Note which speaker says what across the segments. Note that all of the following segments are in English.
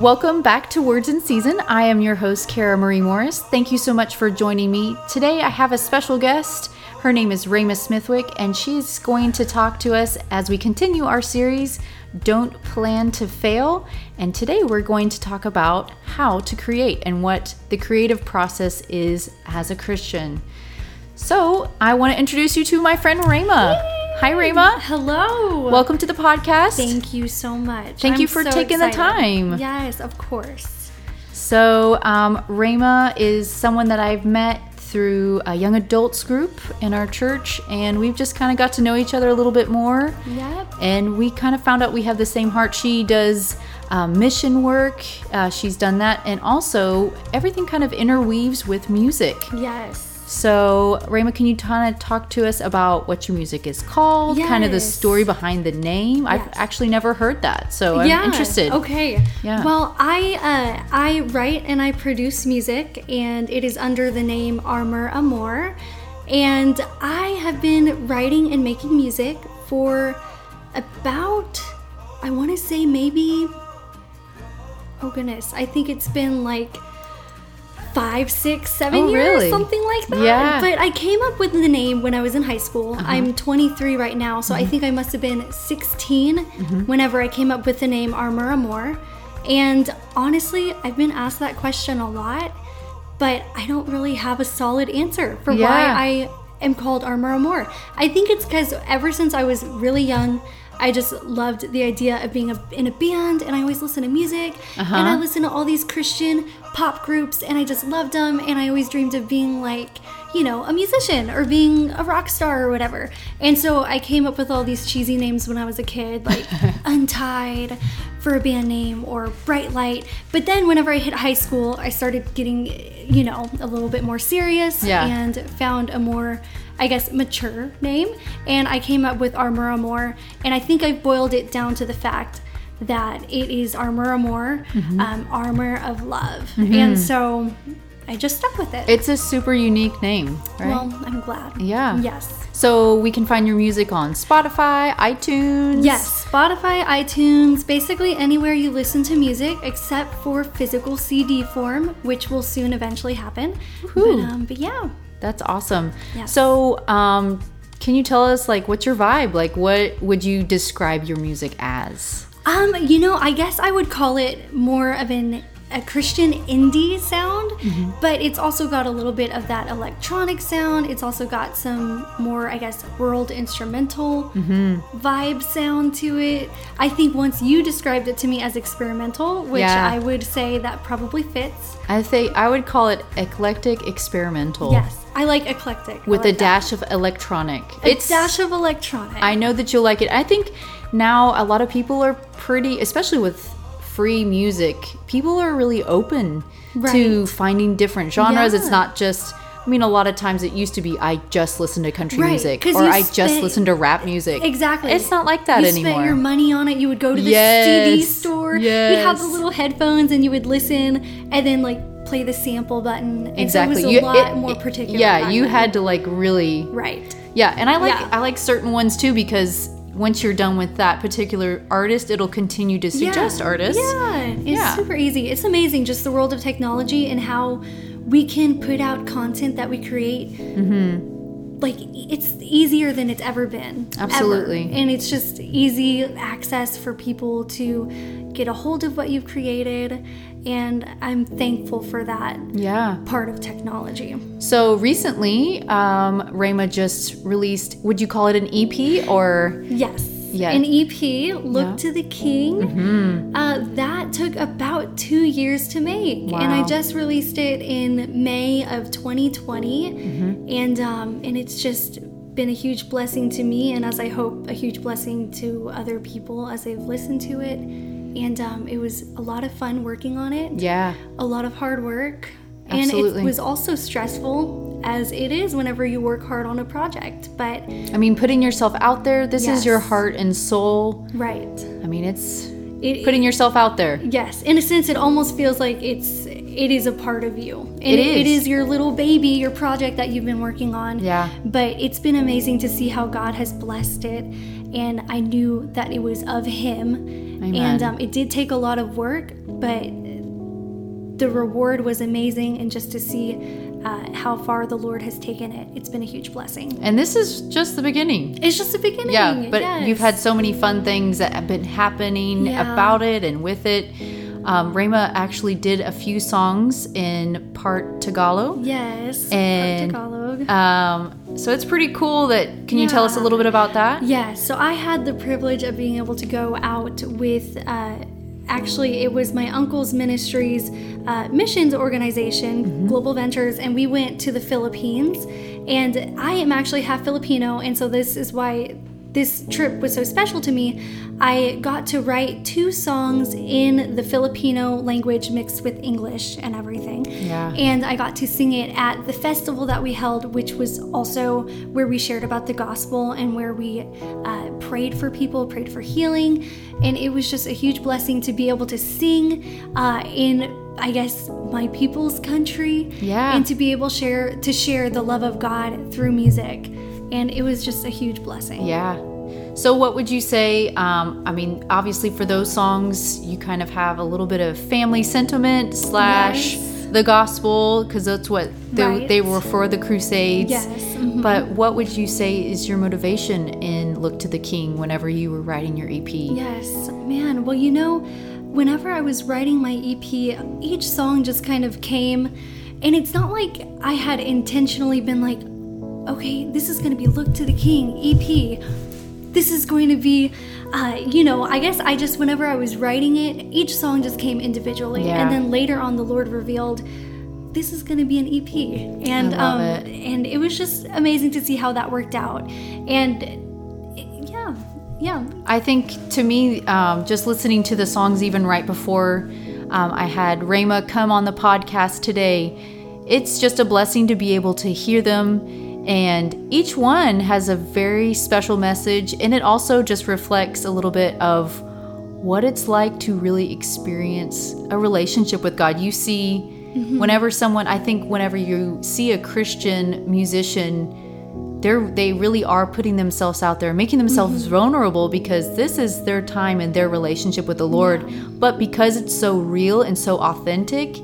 Speaker 1: Welcome back to Words in Season. I am your host, Kara Marie Morris. Thank you so much for joining me. Today I have a special guest. Her name is Rhema Smithwick, and she's going to talk to us as we continue our series, Don't Plan to Fail. And today we're going to talk about how to create and what the creative process is as a Christian. So I want to introduce you to my friend Rhema. Hi, Rhema.
Speaker 2: Hello.
Speaker 1: Welcome to the podcast.
Speaker 2: Thank you so much.
Speaker 1: Thank
Speaker 2: I'm
Speaker 1: you for
Speaker 2: so
Speaker 1: taking the time.
Speaker 2: Yes, of course.
Speaker 1: So, um, Rhema is someone that I've met through a young adults group in our church, and we've just kind of got to know each other a little bit more.
Speaker 2: Yep.
Speaker 1: And we kind of found out we have the same heart. She does um, mission work, uh, she's done that, and also everything kind of interweaves with music.
Speaker 2: Yes.
Speaker 1: So, Rhema, can you kind of talk to us about what your music is called? Kind of the story behind the name? I've actually never heard that, so I'm
Speaker 2: yeah.
Speaker 1: interested.
Speaker 2: Okay.
Speaker 1: Yeah.
Speaker 2: Well, I uh, I write and I produce music, and it is under the name Armor Amor, and I have been writing and making music for about I want to say maybe oh goodness, I think it's been like five, six, seven
Speaker 1: Oh,
Speaker 2: years,
Speaker 1: really?
Speaker 2: something like that.
Speaker 1: Yeah.
Speaker 2: But I came up with the name when I was in high school.
Speaker 1: Uh-huh.
Speaker 2: I'm 23 right now, so
Speaker 1: Mm-hmm.
Speaker 2: I think I must have been 16 whenever I came up with the name Armor Amor. And honestly, I've been asked that question a lot, but I don't really have a solid answer for
Speaker 1: Yeah.
Speaker 2: why I am called Armor Amor. I think it's because ever since I was really young, I just loved the idea of being a, in a band, and I always listen to music, and I
Speaker 1: Uh-huh.
Speaker 2: listen to all these Christian pop groups, and I just loved them, and I always dreamed of being like, you know, a musician or being a rock star or whatever. And so I came up with all these cheesy names when I was a kid, like Untied for a band name or Bright Light. But then whenever I hit high school, I started getting, you know, a little bit more serious
Speaker 1: Yeah.
Speaker 2: and found a more I guess mature name and I came up with Armor Amor and I think I've boiled it down to the fact that it is Armor Amor,
Speaker 1: Mm-hmm.
Speaker 2: um, armor of love. And so I just stuck with it.
Speaker 1: It's a super unique name, right?
Speaker 2: well, I'm glad.
Speaker 1: Yeah.
Speaker 2: Yes.
Speaker 1: So we can find your music on Spotify, iTunes.
Speaker 2: Yes, Spotify, iTunes, basically anywhere you listen to music except for physical CD form, which will soon eventually happen. But, um, but yeah,
Speaker 1: That's awesome.
Speaker 2: Yes.
Speaker 1: So, um, can you tell us like what's your vibe? Like, what would you describe your music as?
Speaker 2: Um, you know, I guess I would call it more of an a Christian indie sound, but it's also got a little bit of that electronic sound. It's also got some more, I guess, world instrumental vibe sound to it. I think once you described it to me as experimental, which
Speaker 1: Yeah.
Speaker 2: I would say that probably fits.
Speaker 1: I think I would call it eclectic experimental.
Speaker 2: Yes, I like eclectic
Speaker 1: With
Speaker 2: like
Speaker 1: a
Speaker 2: that.
Speaker 1: dash of electronic.
Speaker 2: a dash of electronic.
Speaker 1: I know that you'll like it. I think now a lot of people are pretty, especially with free music, people are really open to finding different genres. It's not just, I mean, a lot of times it used to be I just listen to country
Speaker 2: Right,
Speaker 1: music or
Speaker 2: you
Speaker 1: I just
Speaker 2: spent-
Speaker 1: listen to rap music.
Speaker 2: Exactly.
Speaker 1: It's not like that
Speaker 2: you
Speaker 1: anymore.
Speaker 2: spent your money on it. You would go to the
Speaker 1: Yes,
Speaker 2: CD store. Yes. You'd have the little headphones and you would listen and then like play the sample button. And
Speaker 1: exactly.
Speaker 2: So it was a
Speaker 1: You-
Speaker 2: lot
Speaker 1: it-
Speaker 2: more particular.
Speaker 1: Yeah, you
Speaker 2: then.
Speaker 1: had to like really
Speaker 2: Right.
Speaker 1: Yeah, and I like
Speaker 2: Yeah.
Speaker 1: I like certain ones too because once you're done with that particular artist, it'll continue to suggest artists.
Speaker 2: Yeah. It's
Speaker 1: Yeah.
Speaker 2: super easy. It's amazing just the world of technology and how we can put out content that we create. Mm-hmm. Like it's easier than it's ever been. ever.
Speaker 1: Absolutely.
Speaker 2: And it's just easy access for people to get a hold of what you've created. And I'm thankful for that.
Speaker 1: Yeah.
Speaker 2: part of technology.
Speaker 1: So recently, um, Rhema just released. Would you call it an EP or?
Speaker 2: Yes.
Speaker 1: Yeah.
Speaker 2: An EP, Look
Speaker 1: Yeah.
Speaker 2: to the King. Uh, that took about two years to make. And I just released it in May of 2020. And, um, and it's just been a huge blessing to me, and as I hope, a huge blessing to other people as they've listened to it. And um, it was a lot of fun working on it.
Speaker 1: Yeah.
Speaker 2: a lot of hard work.
Speaker 1: Absolutely.
Speaker 2: And it was also stressful, as it is whenever you work hard on a project. But,
Speaker 1: I mean, putting yourself out there. This is your heart and soul.
Speaker 2: right.
Speaker 1: I mean, it's
Speaker 2: It,
Speaker 1: putting yourself out there.
Speaker 2: Yes, in a sense, it almost feels like it's it is a part of you. And
Speaker 1: It
Speaker 2: It
Speaker 1: is.
Speaker 2: is your little baby, your project that you've been working on.
Speaker 1: Yeah.
Speaker 2: But it's been amazing to see how God has blessed it. And I knew that it was of Him.
Speaker 1: Amen.
Speaker 2: And um, it did take a lot of work, but the reward was amazing. And just to see uh, how far the Lord has taken it, it's been a huge blessing.
Speaker 1: And this is just the beginning.
Speaker 2: It's just the beginning.
Speaker 1: Yeah, but
Speaker 2: yes.
Speaker 1: you've had so many fun things that have been happening
Speaker 2: Yeah.
Speaker 1: about it and with it. Um, Rhema actually did a few songs in part Tagalog.
Speaker 2: Yes.
Speaker 1: And-
Speaker 2: Tagalog.
Speaker 1: Um, so it's pretty cool that. Can you tell us a little bit about that?
Speaker 2: Yeah, so I had the privilege of being able to go out with. Uh, actually, it was my uncle's ministry's uh, missions organization, Global Ventures, and we went to the Philippines. And I am actually half Filipino, and so this is why this trip was so special to me. I got to write two songs in the Filipino language mixed with English and everything.
Speaker 1: Yeah.
Speaker 2: And I got to sing it at the festival that we held, which was also where we shared about the gospel and where we uh, prayed for people, prayed for healing. And it was just a huge blessing to be able to sing uh, in, I guess, my people's country.
Speaker 1: Yeah.
Speaker 2: And to be able share to share the love of God through music. And it was just a huge blessing.
Speaker 1: Yeah. So, what would you say? Um, I mean, obviously, for those songs, you kind of have a little bit of family sentiment slash
Speaker 2: Yes.
Speaker 1: the gospel, because that's what they,
Speaker 2: Right.
Speaker 1: they were for the Crusades.
Speaker 2: Yes. mhm.
Speaker 1: But what would you say is your motivation in Look to the King whenever you were writing your EP?
Speaker 2: Yes, man. Well, you know, whenever I was writing my EP, each song just kind of came, and it's not like I had intentionally been like, okay, this is going to be Look to the King EP. This is going to be, uh, you know, I guess I just, whenever I was writing it, each song just came individually.
Speaker 1: Yeah.
Speaker 2: And then later on, the Lord revealed, this is going to be an EP. And, um,
Speaker 1: it.
Speaker 2: and it was just amazing to see how that worked out. And yeah, yeah,
Speaker 1: I think to me, um, just listening to the songs even right before um, I had Rhema come on the podcast today, it's just a blessing to be able to hear them. And each one has a very special message, and it also just reflects a little bit of what it's like to really experience a relationship with God. You see, mm-hmm. whenever someone, I think, whenever you see a Christian musician, they're they really are putting themselves out there, making themselves mm-hmm. vulnerable because this is their time and their relationship with the Lord. But because it's so real and so authentic,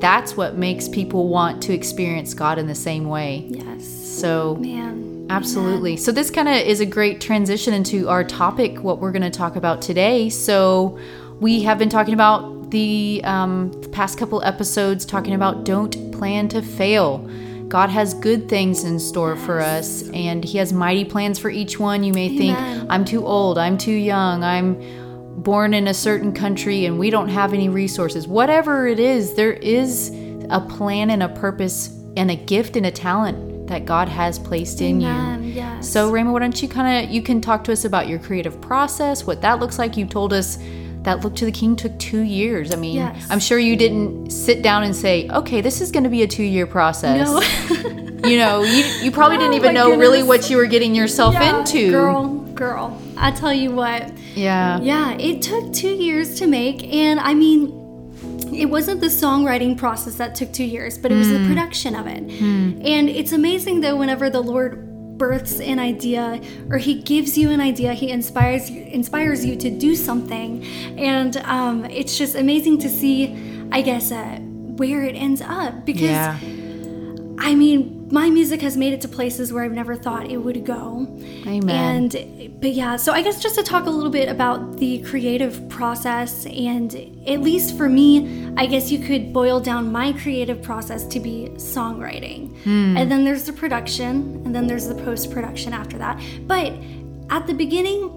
Speaker 1: that's what makes people want to experience God in the same way.
Speaker 2: yes.
Speaker 1: So
Speaker 2: Man.
Speaker 1: Absolutely. So this kind of is a great transition into our topic, what we're going to talk about today. So we have been talking about the, um, the past couple episodes, talking about don't plan to fail. God has good things in store for us, and He has mighty plans for each one. You may think, I'm too old, I'm too young, I'm born in a certain country, and we don't have any resources. Whatever it is, there is a plan and a purpose and a gift and a talent that God has placed in
Speaker 2: Amen.
Speaker 1: you.
Speaker 2: Yes.
Speaker 1: So, Rhema, why don't you kind of you can talk to us about your creative process, what that looks like. You told us that Look to the King took two years. I mean,
Speaker 2: Yes.
Speaker 1: I'm sure you didn't sit down and say, "Okay, this is going to be a two year process."
Speaker 2: no.
Speaker 1: You know, you you probably
Speaker 2: Oh
Speaker 1: didn't even
Speaker 2: my
Speaker 1: know really what you were getting yourself
Speaker 2: Yeah,
Speaker 1: into.
Speaker 2: Girl, girl. I tell you what.
Speaker 1: Yeah.
Speaker 2: Yeah, it took two years to make, and I mean, it wasn't the songwriting process that took two years, but it was
Speaker 1: Hmm.
Speaker 2: the production of it. And it's amazing though, whenever the Lord births an idea or he gives you an idea he inspires you inspires you to do something and um, it's just amazing to see i guess uh, where it ends up because
Speaker 1: Yeah.
Speaker 2: I mean, my music has made it to places where I've never thought it would go.
Speaker 1: Amen.
Speaker 2: And but yeah, so I guess just to talk a little bit about the creative process and at least for me, I guess you could boil down my creative process to be songwriting. And then there's the production and then there's the post-production after that. But at the beginning,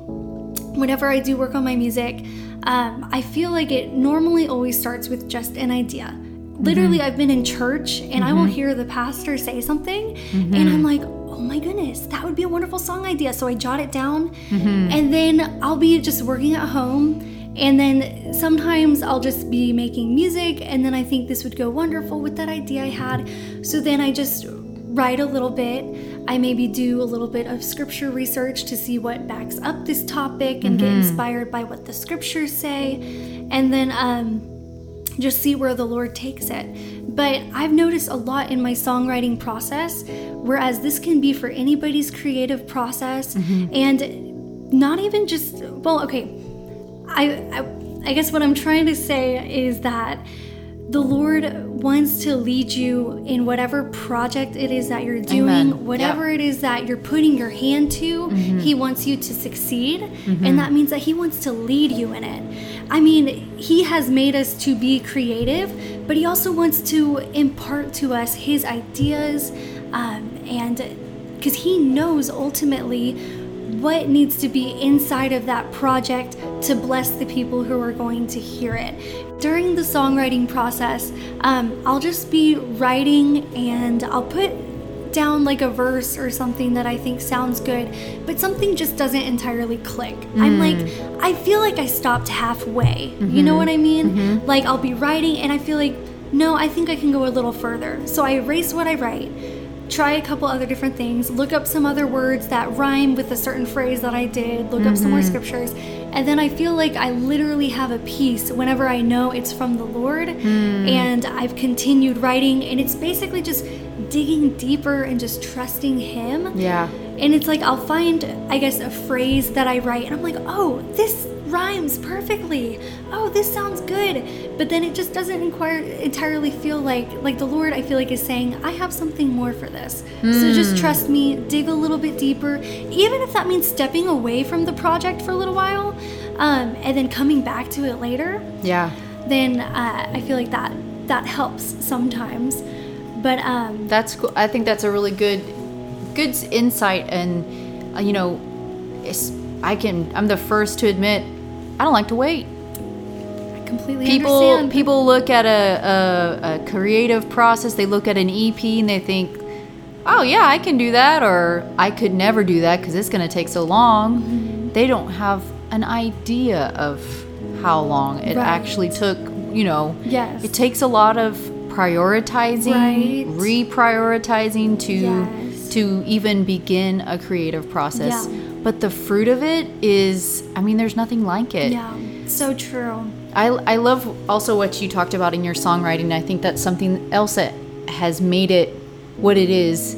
Speaker 2: whenever I do work on my music, um, I feel like it normally always starts with just an idea. Literally, mm-hmm. I've been in church and I will mm-hmm. hear the pastor say something, mm-hmm. and I'm like, oh my goodness, that would be a wonderful song idea. So I jot it down, and then I'll be just working at home. And then sometimes I'll just be making music, and then I think this would go wonderful with that idea I had. So then I just write a little bit. I maybe do a little bit of scripture research to see what backs up this topic and get inspired by what the scriptures say. And then um, just see where the Lord takes it. But I've noticed a lot in my songwriting process, whereas this can be for anybody's creative process mm-hmm. and not even just, well, okay, I, I, I guess what I'm trying to say is that the Lord wants to lead you in whatever project it is that you're doing,
Speaker 1: Amen.
Speaker 2: whatever
Speaker 1: Yeah.
Speaker 2: it is that you're putting your hand to. Mm-hmm. He wants you to succeed, mm-hmm. and that means that He wants to lead you in it. I mean, He has made us to be creative, but He also wants to impart to us His ideas, um, and because He knows ultimately what needs to be inside of that project to bless the people who are going to hear it. During the songwriting process, um, I'll just be writing and I'll put down like a verse or something that I think sounds good, but something just doesn't entirely click. I'm like, mm. I feel like I stopped halfway. You know mm-hmm. what I mean? Mm-hmm. Like, I'll be writing and I feel like, no, I think I can go a little further. So I erase what I write try a couple other different things, look up some other words that rhyme with a certain phrase that I did, look up some more mm-hmm. scriptures, and then I feel like I literally have a peace whenever I know it's from the Lord mm. and I've continued writing and it's basically just digging deeper and just trusting him.
Speaker 1: Yeah.
Speaker 2: And it's like I'll find, I guess, a phrase that I write, and I'm like, oh, this rhymes perfectly. Oh, this sounds good. But then it just doesn't inquire, entirely feel like, like the Lord, I feel like, is saying, I have something more for this. So just trust me, dig a little bit deeper, even if that means stepping away from the project for a little while, um, and then coming back to it later
Speaker 1: Yeah.
Speaker 2: then uh, I feel like that that helps sometimes. But um,
Speaker 1: That's cool. I think that's a really good, good insight. And uh, you know, it's, I can. I'm the first to admit, I don't like to wait.
Speaker 2: I completely
Speaker 1: People
Speaker 2: understand.
Speaker 1: people look at a, a, a creative process. They look at an EP and they think, oh yeah, I can do that, or I could never do that because it's going to take so long.
Speaker 2: Mm-hmm.
Speaker 1: They don't have an idea of how long it
Speaker 2: Right.
Speaker 1: actually took. You know,
Speaker 2: Yes.
Speaker 1: it takes a lot of prioritizing,
Speaker 2: Right.
Speaker 1: reprioritizing to
Speaker 2: Yes.
Speaker 1: to even begin a creative process.
Speaker 2: Yeah.
Speaker 1: But the fruit of it is, I mean, there's nothing like it.
Speaker 2: yeah, so true.
Speaker 1: I, I love also what you talked about in your songwriting. I think that's something else that has made it what it is,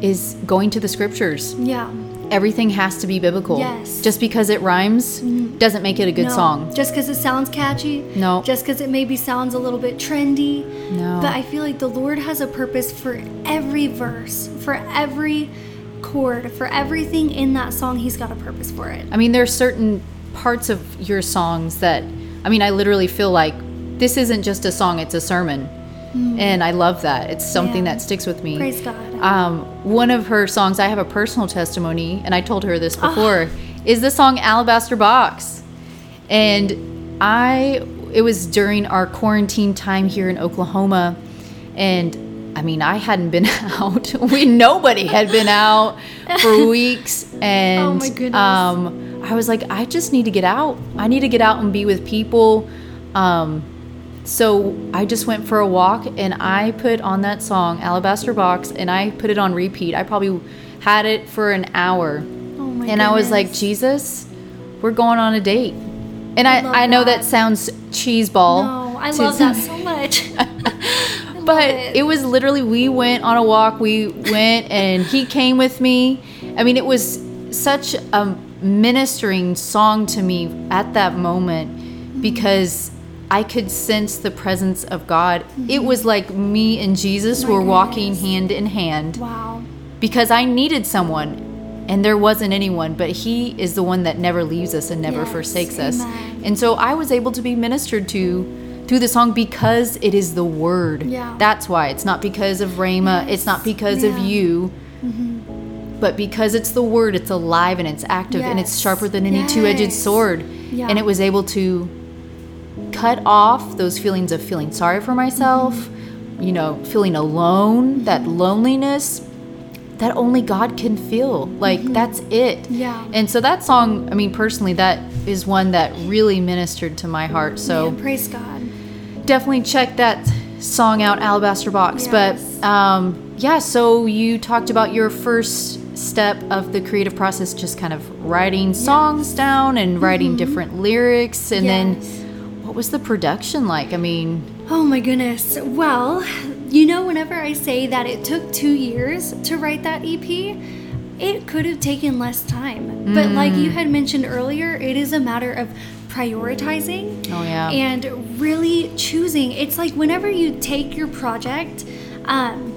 Speaker 1: is going to the scriptures.
Speaker 2: Yeah.
Speaker 1: Everything has to be biblical.
Speaker 2: Yes. Mm-hmm.
Speaker 1: Just because it rhymes doesn't make it a good
Speaker 2: No,
Speaker 1: song.
Speaker 2: Just because it sounds catchy.
Speaker 1: No.
Speaker 2: Just because it maybe sounds a little bit trendy.
Speaker 1: No.
Speaker 2: But I feel like the Lord has a purpose for every verse, for every chord, for everything in that song. He's got a purpose for it.
Speaker 1: I mean, there are certain parts of your songs that, I mean, I literally feel like this isn't just a song, it's a sermon. And I love that. It's something
Speaker 2: Mm. Yeah.
Speaker 1: that sticks with me.
Speaker 2: Praise God.
Speaker 1: Um, one of her songs, I have a personal testimony, and I told her this
Speaker 2: Ah.
Speaker 1: before, is the song Alabaster Box. And I, it was during our quarantine time here in Oklahoma. And I mean, I hadn't been out. we, nobody had been out for weeks. And
Speaker 2: Oh my goodness.
Speaker 1: Um, I was like, I just need to get out. I need to get out and be with people. Um, so I just went for a walk and I put on that song, Alabaster Box, and I put it on repeat. I probably had it for an hour.
Speaker 2: oh my
Speaker 1: and I was like. Jesus, we're going on a date. And I,
Speaker 2: love
Speaker 1: I, know that
Speaker 2: that.
Speaker 1: sounds cheeseball.
Speaker 2: no, I love that so much.
Speaker 1: but
Speaker 2: it.
Speaker 1: it was literally we went on a walk we went and he came with me i mean it was such a ministering song to me at that moment because i could sense the presence of god. It mm-hmm. was like me and jesus oh
Speaker 2: My
Speaker 1: were walking hand in hand.
Speaker 2: Wow.
Speaker 1: because i needed someone and there wasn't anyone but he is the one that never leaves us and never
Speaker 2: Yes,
Speaker 1: forsakes us. And so i was able to be ministered to through the song because it is the word.
Speaker 2: Yeah.
Speaker 1: that's why. It's not because of rhema. It's not
Speaker 2: Yes,
Speaker 1: because of
Speaker 2: yeah.
Speaker 1: you mm-hmm. but because it's the word it's alive and it's active and it's sharper than any two-edged sword.
Speaker 2: Yeah.
Speaker 1: and it was able to cut off those feelings of feeling sorry for myself
Speaker 2: Mm-hmm.
Speaker 1: you know feeling alone that loneliness that only god can feel like that's it
Speaker 2: Mm-hmm. Yeah.
Speaker 1: and so that song i mean personally that is one that really ministered to my heart so
Speaker 2: Man, praise God.
Speaker 1: definitely check that song out alabaster box
Speaker 2: Yes.
Speaker 1: but um yeah so you talked about your first step of the creative process just kind of writing songs down and writing different lyrics and
Speaker 2: Mm-hmm. Yes.
Speaker 1: then what was the production like? I mean,
Speaker 2: Oh my goodness. Well, you know, whenever I say that it took two years to write that EP, it could have taken less time. But like you had mentioned earlier, it is a matter of prioritizing
Speaker 1: Oh, yeah.
Speaker 2: and really choosing. It's like whenever you take your project um,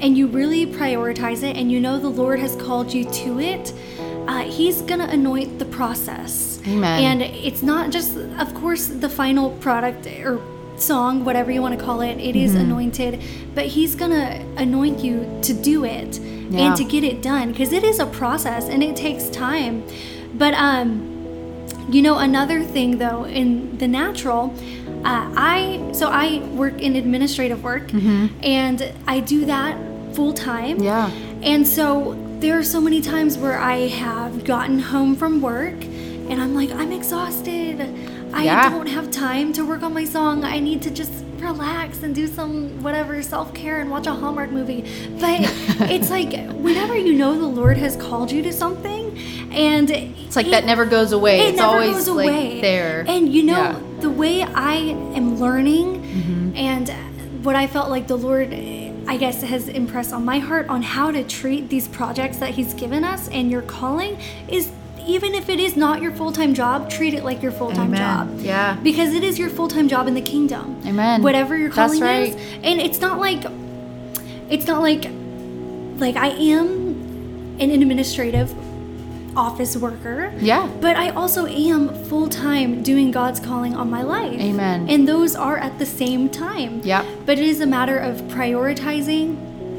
Speaker 2: and you really prioritize it and you know the Lord has called you to it, uh, He's going to anoint the process.
Speaker 1: Amen.
Speaker 2: And it's not just, of course, the final product or song, whatever you want to call it, it is
Speaker 1: Mm-hmm.
Speaker 2: anointed, but He's going to anoint you to do it
Speaker 1: Yeah.
Speaker 2: and to get it done because it is a process and it takes time. But, um, you know, another thing though, in the natural, uh, I so I work in administrative work, and I do that full time.
Speaker 1: Mm-hmm. Yeah.
Speaker 2: And so there are so many times where I have gotten home from work, and I'm like, I'm exhausted. I
Speaker 1: Yeah.
Speaker 2: don't have time to work on my song. I need to just relax and do some whatever self care and watch a Hallmark movie. But it's like whenever you know the Lord has called you to something, and
Speaker 1: it's like that never goes away.
Speaker 2: it
Speaker 1: it's
Speaker 2: never
Speaker 1: always
Speaker 2: goes
Speaker 1: like
Speaker 2: away.
Speaker 1: there.
Speaker 2: And you know,
Speaker 1: Yeah.
Speaker 2: the way I am learning
Speaker 1: Mm-hmm.
Speaker 2: and what I felt like the Lord, I guess, it has impressed on my heart on how to treat these projects that He's given us and your calling is even if it is not your full time job, treat it like your full time job.
Speaker 1: Yeah.
Speaker 2: Because it is your full time job in the kingdom.
Speaker 1: Amen.
Speaker 2: Whatever your calling
Speaker 1: right.
Speaker 2: is. And it's not like, it's not like, like I am an administrative office worker.
Speaker 1: Yeah.
Speaker 2: But I also am full time doing God's calling on my life.
Speaker 1: Amen.
Speaker 2: And those are at the same time.
Speaker 1: Yep.
Speaker 2: But it is a matter of prioritizing.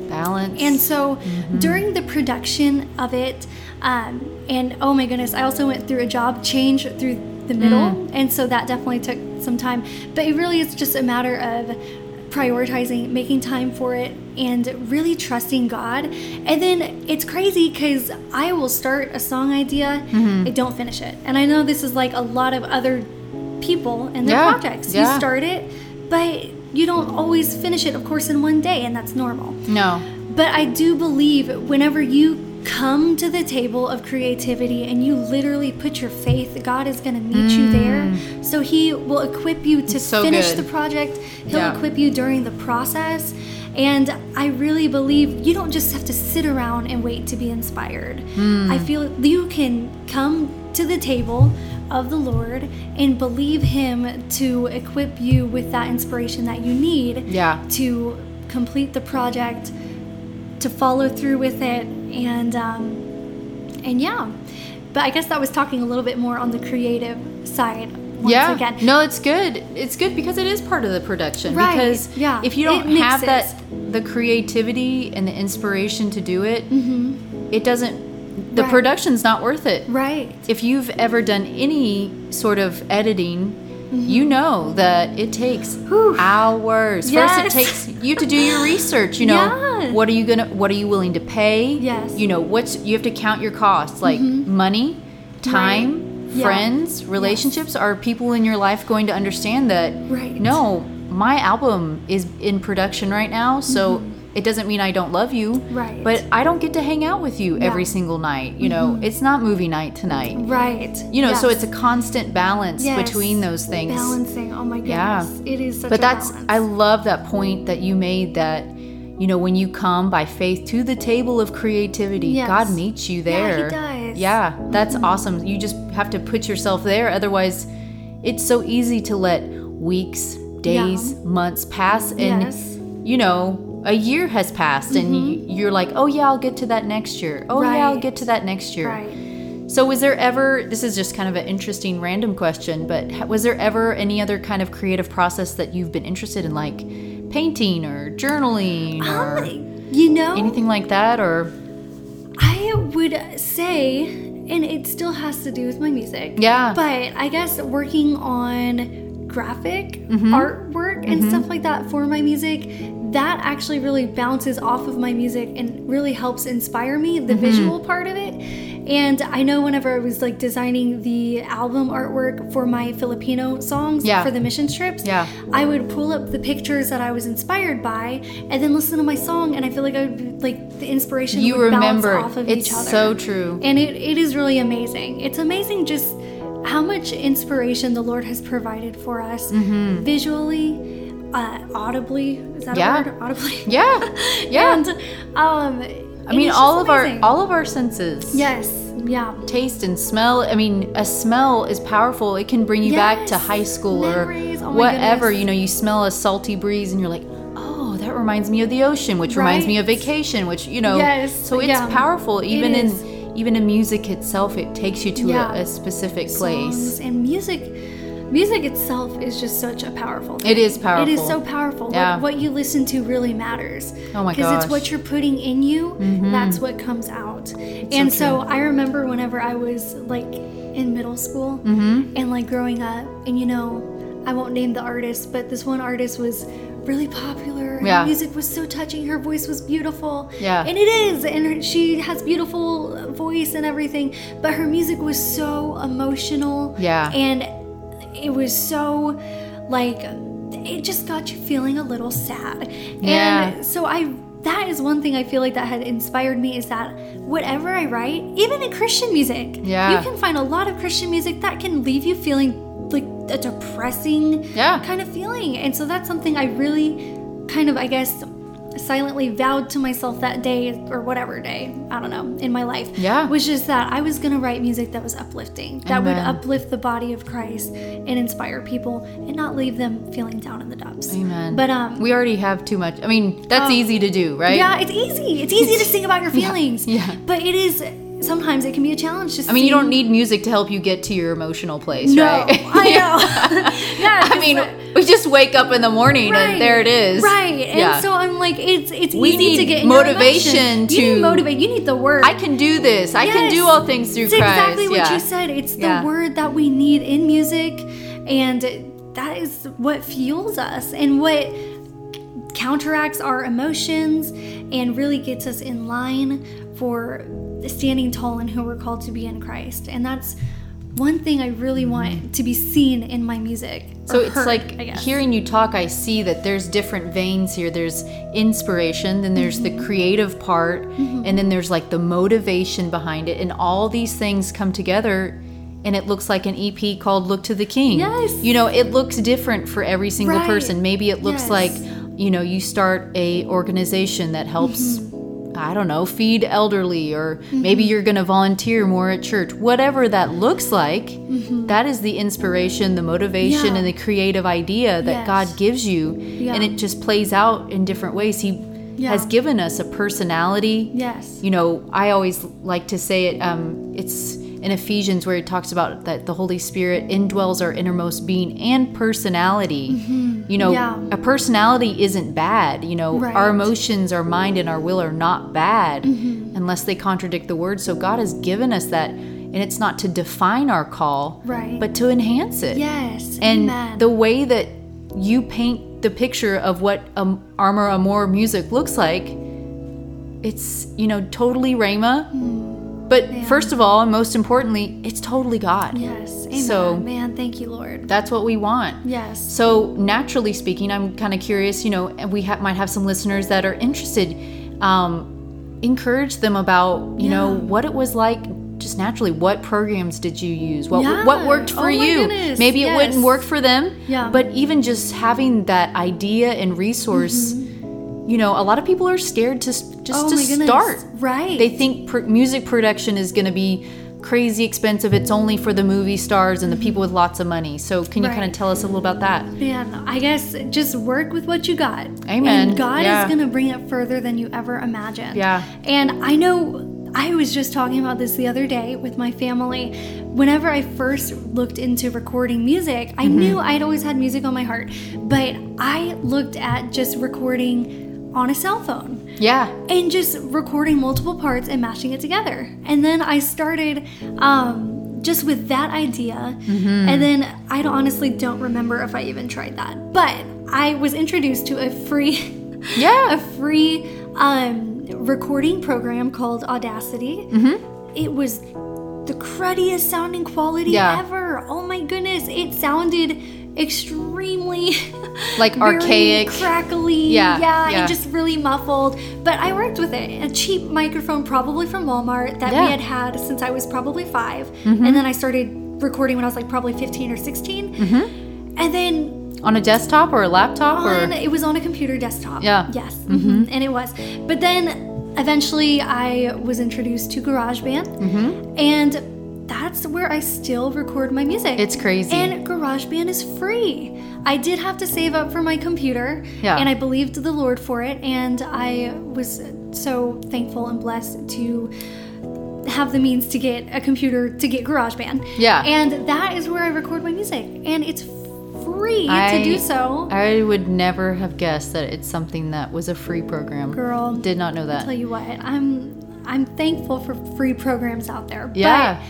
Speaker 1: Balance.
Speaker 2: And so
Speaker 1: Mm-hmm.
Speaker 2: during the production of it, um, and oh my goodness, I also went through a job change through the middle.
Speaker 1: Mm.
Speaker 2: And so that definitely took some time. But it really is just a matter of prioritizing, making time for it, and really trusting God. And then it's crazy because I will start a song idea,
Speaker 1: Mm-hmm.
Speaker 2: I don't finish it. And I know this is like a lot of other people and their
Speaker 1: Yeah,
Speaker 2: projects.
Speaker 1: yeah.
Speaker 2: You start it, but you don't always finish it, of course, in one day, and that's normal.
Speaker 1: no.
Speaker 2: But I do believe whenever you come to the table of creativity and you literally put your faith, God is going to meet you there. So He will equip you to
Speaker 1: Mm. so
Speaker 2: finish
Speaker 1: good.
Speaker 2: the project, He'll
Speaker 1: Yeah.
Speaker 2: equip you during the process. And I really believe you don't just have to sit around and wait to be inspired.
Speaker 1: Mm.
Speaker 2: I feel you can come to the table of the Lord and believe Him to equip you with that inspiration that you need
Speaker 1: Yeah.
Speaker 2: to complete the project, to follow through with it, and um, and yeah. But I guess that was talking a little bit more on the creative side. Once
Speaker 1: yeah.
Speaker 2: Again.
Speaker 1: No, it's good. It's good because it is part of the production.
Speaker 2: Right,
Speaker 1: Because
Speaker 2: yeah.
Speaker 1: if you don't have
Speaker 2: mixes.
Speaker 1: that the creativity and the inspiration to do it, it doesn't the
Speaker 2: Mm-hmm. Right.
Speaker 1: production's not worth it.
Speaker 2: Right.
Speaker 1: If you've ever done any sort of editing, you know that it takes
Speaker 2: Mm-hmm. Whew.
Speaker 1: hours.
Speaker 2: Yes.
Speaker 1: First, it takes you to do your research. You know,
Speaker 2: Yeah.
Speaker 1: what are you gonna, what are you willing to pay?
Speaker 2: Yes. Mm-hmm.
Speaker 1: You know, what's you have to count your costs, like money, time,
Speaker 2: Yeah.
Speaker 1: friends, relationships. Are people in your life going to understand that?
Speaker 2: Right.
Speaker 1: No, my album is in production right now, so. It doesn't mean I don't love you,
Speaker 2: Mm-hmm. Right.
Speaker 1: But I don't get to hang out with you every
Speaker 2: Yeah. Mm-hmm.
Speaker 1: single night. You know, it's not movie night tonight.
Speaker 2: Right.
Speaker 1: You know, so it's a constant balance
Speaker 2: Yes.
Speaker 1: between those things.
Speaker 2: balancing. Oh my goodness.
Speaker 1: Yeah.
Speaker 2: It is such
Speaker 1: But that's
Speaker 2: balance.
Speaker 1: I love that point that you made that you know when you come by faith to the table of creativity,
Speaker 2: Yes.
Speaker 1: God meets you there.
Speaker 2: Yeah, he does. Mm-hmm.
Speaker 1: Yeah, that's awesome. You just have to put yourself there otherwise it's so easy to let weeks, days, months pass and
Speaker 2: Yes.
Speaker 1: you know a year has passed and you, you're like, "Oh yeah, I'll get to that next year. Oh yeah, I'll
Speaker 2: Mm-hmm.
Speaker 1: Get to that next year."
Speaker 2: Right.
Speaker 1: So, was there ever, this is just kind of an interesting random question, but was there ever any other kind of creative process that you've been interested in, like painting or journaling or
Speaker 2: You know,
Speaker 1: anything like that? Or,
Speaker 2: I would say, and it still has to do with my music.
Speaker 1: yeah.
Speaker 2: But I guess working on graphic
Speaker 1: Mm-hmm.
Speaker 2: artwork and stuff like that for my music, that actually really bounces off of my music and really helps inspire me,
Speaker 1: Mm-hmm.
Speaker 2: the visual part of it. And I know whenever I was like designing the album artwork for my Filipino songs
Speaker 1: Yeah.
Speaker 2: for the mission trips,
Speaker 1: Yeah.
Speaker 2: I would pull up the pictures that I was inspired by and then listen to my song and I feel like I would like the inspiration
Speaker 1: You remember
Speaker 2: bounce off of
Speaker 1: it's
Speaker 2: each other.
Speaker 1: so true.
Speaker 2: And it, it is really amazing. It's amazing just how much inspiration the Lord has provided for us visually, uh, audibly. Is that
Speaker 1: Yeah.
Speaker 2: a word? Audibly.
Speaker 1: Yeah. Yeah.
Speaker 2: And um,
Speaker 1: I mean, all of our all of our senses.
Speaker 2: yes, yeah,
Speaker 1: Taste and smell. I mean, a smell is powerful. It can bring you back to high school
Speaker 2: Memories.
Speaker 1: or
Speaker 2: Oh
Speaker 1: whatever.
Speaker 2: goodness.
Speaker 1: You know, you smell a salty breeze and you're like, oh, that reminds me of the ocean, which reminds me of vacation, which you know.
Speaker 2: Yes,
Speaker 1: So it's
Speaker 2: yeah.
Speaker 1: powerful. Even
Speaker 2: It
Speaker 1: in even in music itself, it takes you to
Speaker 2: Yeah.
Speaker 1: a, a specific place.
Speaker 2: songs and music. Music itself is just such a powerful. Thing.
Speaker 1: It is powerful.
Speaker 2: It is so powerful.
Speaker 1: Yeah.
Speaker 2: What, what you listen to really matters.
Speaker 1: Oh my
Speaker 2: Because
Speaker 1: gosh. Mm-hmm.
Speaker 2: it's what you're putting in you. That's what comes out. and so, I remember whenever I was like in middle school
Speaker 1: Mm-hmm.
Speaker 2: and like growing up, and you know, I won't name the artist, but this one artist was really popular.
Speaker 1: Yeah.
Speaker 2: Her music was so touching. Her voice was beautiful.
Speaker 1: Yeah.
Speaker 2: And it is. And her, she has beautiful voice and everything. But her music was so emotional.
Speaker 1: Yeah.
Speaker 2: And it was so like it just got you feeling a little sad.
Speaker 1: Yeah.
Speaker 2: And so I that is one thing I feel like that had inspired me is that whatever I write, even in Christian music,
Speaker 1: Yeah.
Speaker 2: you can find a lot of Christian music that can leave you feeling like a depressing
Speaker 1: Yeah.
Speaker 2: kind of feeling. And so that's something I really kind of I guess silently vowed to myself that day or whatever day, I don't know, in my life.
Speaker 1: Yeah.
Speaker 2: Was just that I was gonna write music that was uplifting, that would uplift the body of Christ and inspire people and not leave them feeling down in the dumps.
Speaker 1: Amen.
Speaker 2: But um
Speaker 1: we already have too much. I mean, that's
Speaker 2: Oh.
Speaker 1: easy to do, right?
Speaker 2: yeah, it's easy. It's easy to sing about your feelings.
Speaker 1: yeah.
Speaker 2: But it is sometimes it can be a challenge to
Speaker 1: I mean, you don't need music to help you get to your emotional place,
Speaker 2: no,
Speaker 1: right?
Speaker 2: I know. yeah,
Speaker 1: I mean, we just wake up in the morning and there it is.
Speaker 2: Right. And
Speaker 1: Yeah.
Speaker 2: so I'm like, it's it's
Speaker 1: We
Speaker 2: easy
Speaker 1: need
Speaker 2: to get
Speaker 1: motivation
Speaker 2: emotion. You
Speaker 1: to-
Speaker 2: need motivate. You need the word.
Speaker 1: I can do this. I can do all things through
Speaker 2: It's
Speaker 1: Christ.
Speaker 2: exactly what
Speaker 1: yeah.
Speaker 2: you said. It's the
Speaker 1: Yeah.
Speaker 2: word that we need in music, and that is what fuels us and what counteracts our emotions and really gets us in line for standing tall in who we're called to be in Christ. And that's one thing I really want to be seen in my music.
Speaker 1: So it's
Speaker 2: heard,
Speaker 1: like hearing you talk, I see that there's different veins here. There's inspiration, then there's
Speaker 2: Mm-hmm.
Speaker 1: the creative part, and then there's like the motivation behind it. And all these things come together, and it looks like an EP called Look to the King.
Speaker 2: Yes.
Speaker 1: You know, it looks different for every single
Speaker 2: Right.
Speaker 1: person. Maybe it looks
Speaker 2: Yes.
Speaker 1: like, you know, you start a organization that helps.
Speaker 2: Mm-hmm.
Speaker 1: I don't know, feed elderly, or maybe you're going to volunteer more at church. Whatever that looks like, that is the inspiration, the motivation,
Speaker 2: Mm-hmm. Yeah.
Speaker 1: and the creative idea that
Speaker 2: Yes.
Speaker 1: God gives you.
Speaker 2: Yeah.
Speaker 1: And it just plays out in different ways. He
Speaker 2: Yeah.
Speaker 1: has given us a personality.
Speaker 2: Yes.
Speaker 1: You know, I always like to say it, um, it's in Ephesians where he talks about that the Holy Spirit indwells our innermost being and personality. You know,
Speaker 2: Yeah.
Speaker 1: a personality isn't bad. You know,
Speaker 2: Right.
Speaker 1: our emotions, our mind, and our will are not bad
Speaker 2: Mm-hmm.
Speaker 1: unless they contradict the word. So God has given us that. And it's not to define our call,
Speaker 2: Right.
Speaker 1: but to enhance it.
Speaker 2: Yes.
Speaker 1: And
Speaker 2: Amen.
Speaker 1: the way that you paint the picture of what um, Armor Amor music looks like, it's, you know, totally Rhema. But first of all, and most importantly, it's totally God.
Speaker 2: yes. Amen.
Speaker 1: So-
Speaker 2: man, thank you, Lord.
Speaker 1: That's what we want.
Speaker 2: Yes.
Speaker 1: So naturally speaking, I'm kind of curious. You know, and we ha- might have some listeners that are interested. Um, encourage them about you know what it was like. Just naturally, what programs did you use? What
Speaker 2: Yeah.
Speaker 1: what worked for
Speaker 2: Oh my
Speaker 1: you?
Speaker 2: goodness,
Speaker 1: Maybe it wouldn't work for them.
Speaker 2: Yeah.
Speaker 1: But even just having that idea and resource, you know, a lot of people are scared to just.
Speaker 2: Oh
Speaker 1: to start.
Speaker 2: Right.
Speaker 1: They think pr- music production is going to be crazy expensive. It's only for the movie stars and the people with lots of money. So can you kind
Speaker 2: Mm-hmm.
Speaker 1: Of tell us a little about that?
Speaker 2: Man, I guess just work with what you got.
Speaker 1: Amen.
Speaker 2: And God
Speaker 1: Yeah.
Speaker 2: is going to bring it further than you ever imagined.
Speaker 1: Yeah.
Speaker 2: And I know I was just talking about this the other day with my family. Whenever I first looked into recording music, I
Speaker 1: Mm-hmm.
Speaker 2: knew I'd always had music on my heart, but I looked at just recording on a cell phone
Speaker 1: Yeah.
Speaker 2: and just recording multiple parts and mashing it together. And then I started um, just with that idea.
Speaker 1: Mm-hmm.
Speaker 2: And then I honestly don't remember if I even tried that. But I was introduced to a free,
Speaker 1: Yeah.
Speaker 2: a free um, recording program called Audacity.
Speaker 1: Mm-hmm.
Speaker 2: it was the cruddiest sounding quality
Speaker 1: Yeah.
Speaker 2: ever. Oh my goodness, it sounded extremely
Speaker 1: Like archaic.
Speaker 2: crackly.
Speaker 1: Yeah,
Speaker 2: yeah,
Speaker 1: yeah.
Speaker 2: and just really muffled. But I worked with it. A cheap microphone, probably from Walmart, that
Speaker 1: Yeah. Mm-hmm.
Speaker 2: we had had since I was probably 5 and then I started recording when I was like probably fifteen or 16
Speaker 1: Mm-hmm.
Speaker 2: and then
Speaker 1: On a desktop or a laptop
Speaker 2: on
Speaker 1: or
Speaker 2: it was on a computer desktop.
Speaker 1: Yeah.
Speaker 2: Yes. hmm And it was. But then eventually I was introduced to GarageBand.
Speaker 1: Mm-hmm.
Speaker 2: And that's where I still record my music.
Speaker 1: It's crazy.
Speaker 2: And GarageBand is free. I did have to save up for my computer.
Speaker 1: Yeah.
Speaker 2: And I believed the Lord for it. And I was so thankful and blessed to have the means to get a computer to get GarageBand.
Speaker 1: Yeah.
Speaker 2: And that is where I record my music. And it's free
Speaker 1: I-
Speaker 2: to do so.
Speaker 1: I would never have guessed that it's something that was a free program.
Speaker 2: Girl,
Speaker 1: Did not know that.
Speaker 2: tell you what, I'm I'm thankful for free programs out there.
Speaker 1: Yeah.
Speaker 2: But,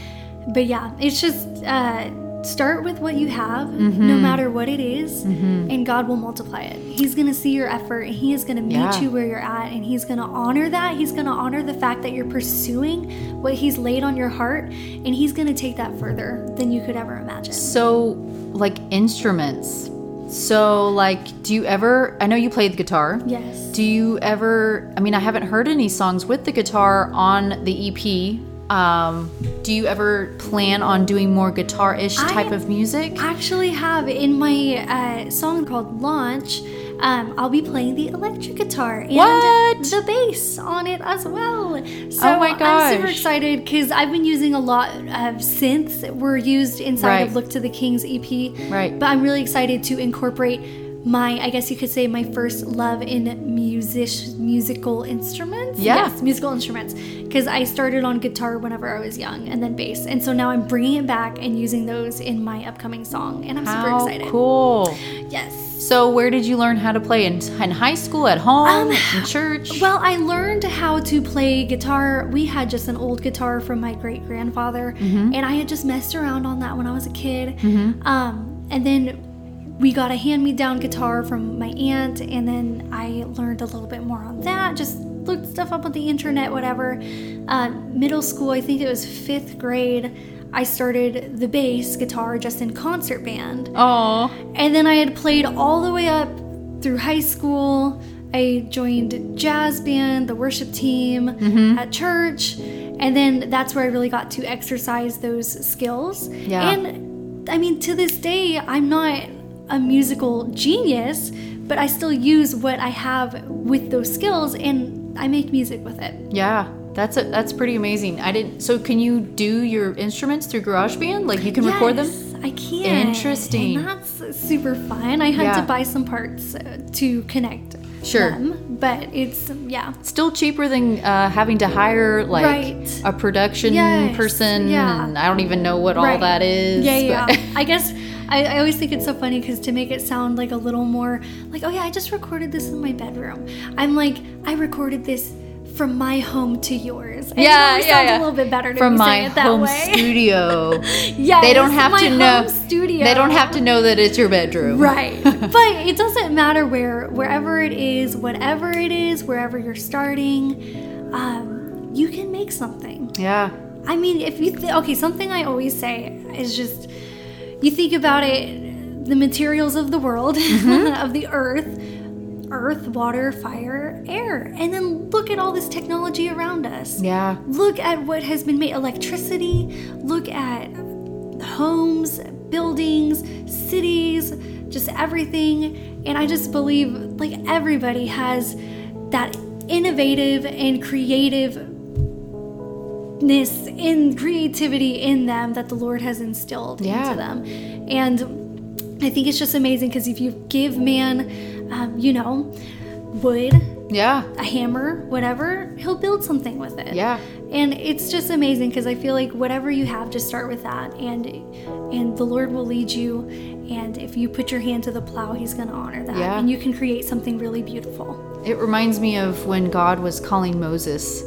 Speaker 2: but yeah, it's just uh, start with what you have,
Speaker 1: Mm-hmm.
Speaker 2: no matter what it is, and God will multiply it. He's gonna see your effort, and He is gonna meet
Speaker 1: Yeah.
Speaker 2: you where you're at, and He's gonna honor that. He's gonna honor the fact that you're pursuing what He's laid on your heart, and He's gonna take that further than you could ever imagine.
Speaker 1: So, like instruments. So, like, do you ever? I know you played the guitar.
Speaker 2: Yes.
Speaker 1: Do you ever? I mean, I haven't heard any songs with the guitar on the EP. Um, do you ever plan on doing more guitar-ish
Speaker 2: I-
Speaker 1: type of music?
Speaker 2: I actually have in my uh, song called Launch. Um, I'll be playing the electric guitar and
Speaker 1: What?
Speaker 2: the bass on it as well. So
Speaker 1: Oh my gosh.
Speaker 2: I'm super excited because I've been using a lot of synths that were used inside
Speaker 1: Right.
Speaker 2: of Look to the King's EP.
Speaker 1: Right.
Speaker 2: But I'm really excited to incorporate my, I guess you could say, my first love in music musical instruments.
Speaker 1: Yeah.
Speaker 2: Yes, musical instruments. Because I started on guitar whenever I was young, and then bass, and so now I'm bringing it back and using those in my upcoming song, and I'm super
Speaker 1: How
Speaker 2: excited.
Speaker 1: cool!
Speaker 2: Yes.
Speaker 1: So, where did you learn how to play in, in high school, at home,
Speaker 2: Um,
Speaker 1: in church?
Speaker 2: Well, I learned how to play guitar. We had just an old guitar from my great grandfather,
Speaker 1: Mm-hmm.
Speaker 2: and I had just messed around on that when I was a kid. Um, and then we got a hand me down guitar from my aunt, and then I learned a little bit more on that. Just looked stuff up on the internet, whatever. Uh, middle school, I think it was fifth grade. I started the bass guitar just in concert band.
Speaker 1: oh,
Speaker 2: And then I had played all the way up through high school. I joined jazz band, the worship team
Speaker 1: Mm-hmm.
Speaker 2: at church, and then that's where I really got to exercise those skills.
Speaker 1: Yeah.
Speaker 2: And I mean, to this day, I'm not a musical genius, but I still use what I have with those skills, and I make music with it.
Speaker 1: yeah. That's a, that's pretty amazing. I didn't. So, can you do your instruments through GarageBand? Like, you can record them?
Speaker 2: Yes, I can.
Speaker 1: Interesting.
Speaker 2: And that's super fun. I had
Speaker 1: Yeah.
Speaker 2: to buy some parts uh, to connect
Speaker 1: Sure.
Speaker 2: them, but it's yeah.
Speaker 1: Still cheaper than uh, having to hire like
Speaker 2: Right.
Speaker 1: a production
Speaker 2: Yes,
Speaker 1: person,
Speaker 2: yeah.
Speaker 1: and I don't even know what all that is.
Speaker 2: Yeah. yeah. I guess I, I always think it's so funny because to make it sound like a little more like, oh yeah, I just recorded this in my bedroom. I'm like, I recorded this from my home to yours. And
Speaker 1: Yeah,
Speaker 2: always
Speaker 1: yeah,
Speaker 2: sounds
Speaker 1: yeah.
Speaker 2: a little bit better to
Speaker 1: From my
Speaker 2: it that
Speaker 1: home
Speaker 2: way.
Speaker 1: studio.
Speaker 2: yes,
Speaker 1: they don't have to know.
Speaker 2: studio.
Speaker 1: They don't have to know that it's your bedroom.
Speaker 2: Right. but it doesn't matter where, wherever it is, whatever it is, wherever you're starting, um, you can make something.
Speaker 1: Yeah.
Speaker 2: I mean, if you th- okay, something I always say is just you think about it, the materials of the world, mm-hmm. of the earth, earth, water, fire, air, and then look at all this technology around us.
Speaker 1: Yeah.
Speaker 2: Look at what has been made electricity, look at homes, buildings, cities, just everything. And I just believe like everybody has that innovative and creativeness in creativity in them that the Lord has instilled
Speaker 1: Yeah.
Speaker 2: into them. And I think it's just amazing because if you give man, um, you know, wood,
Speaker 1: Yeah.
Speaker 2: a hammer, whatever, he'll build something with it.
Speaker 1: Yeah.
Speaker 2: And it's just amazing because I feel like whatever you have, just start with that, and and the Lord will lead you. And if you put your hand to the plow, He's going to honor that,
Speaker 1: Yeah.
Speaker 2: and you can create something really beautiful.
Speaker 1: It reminds me of when God was calling Moses,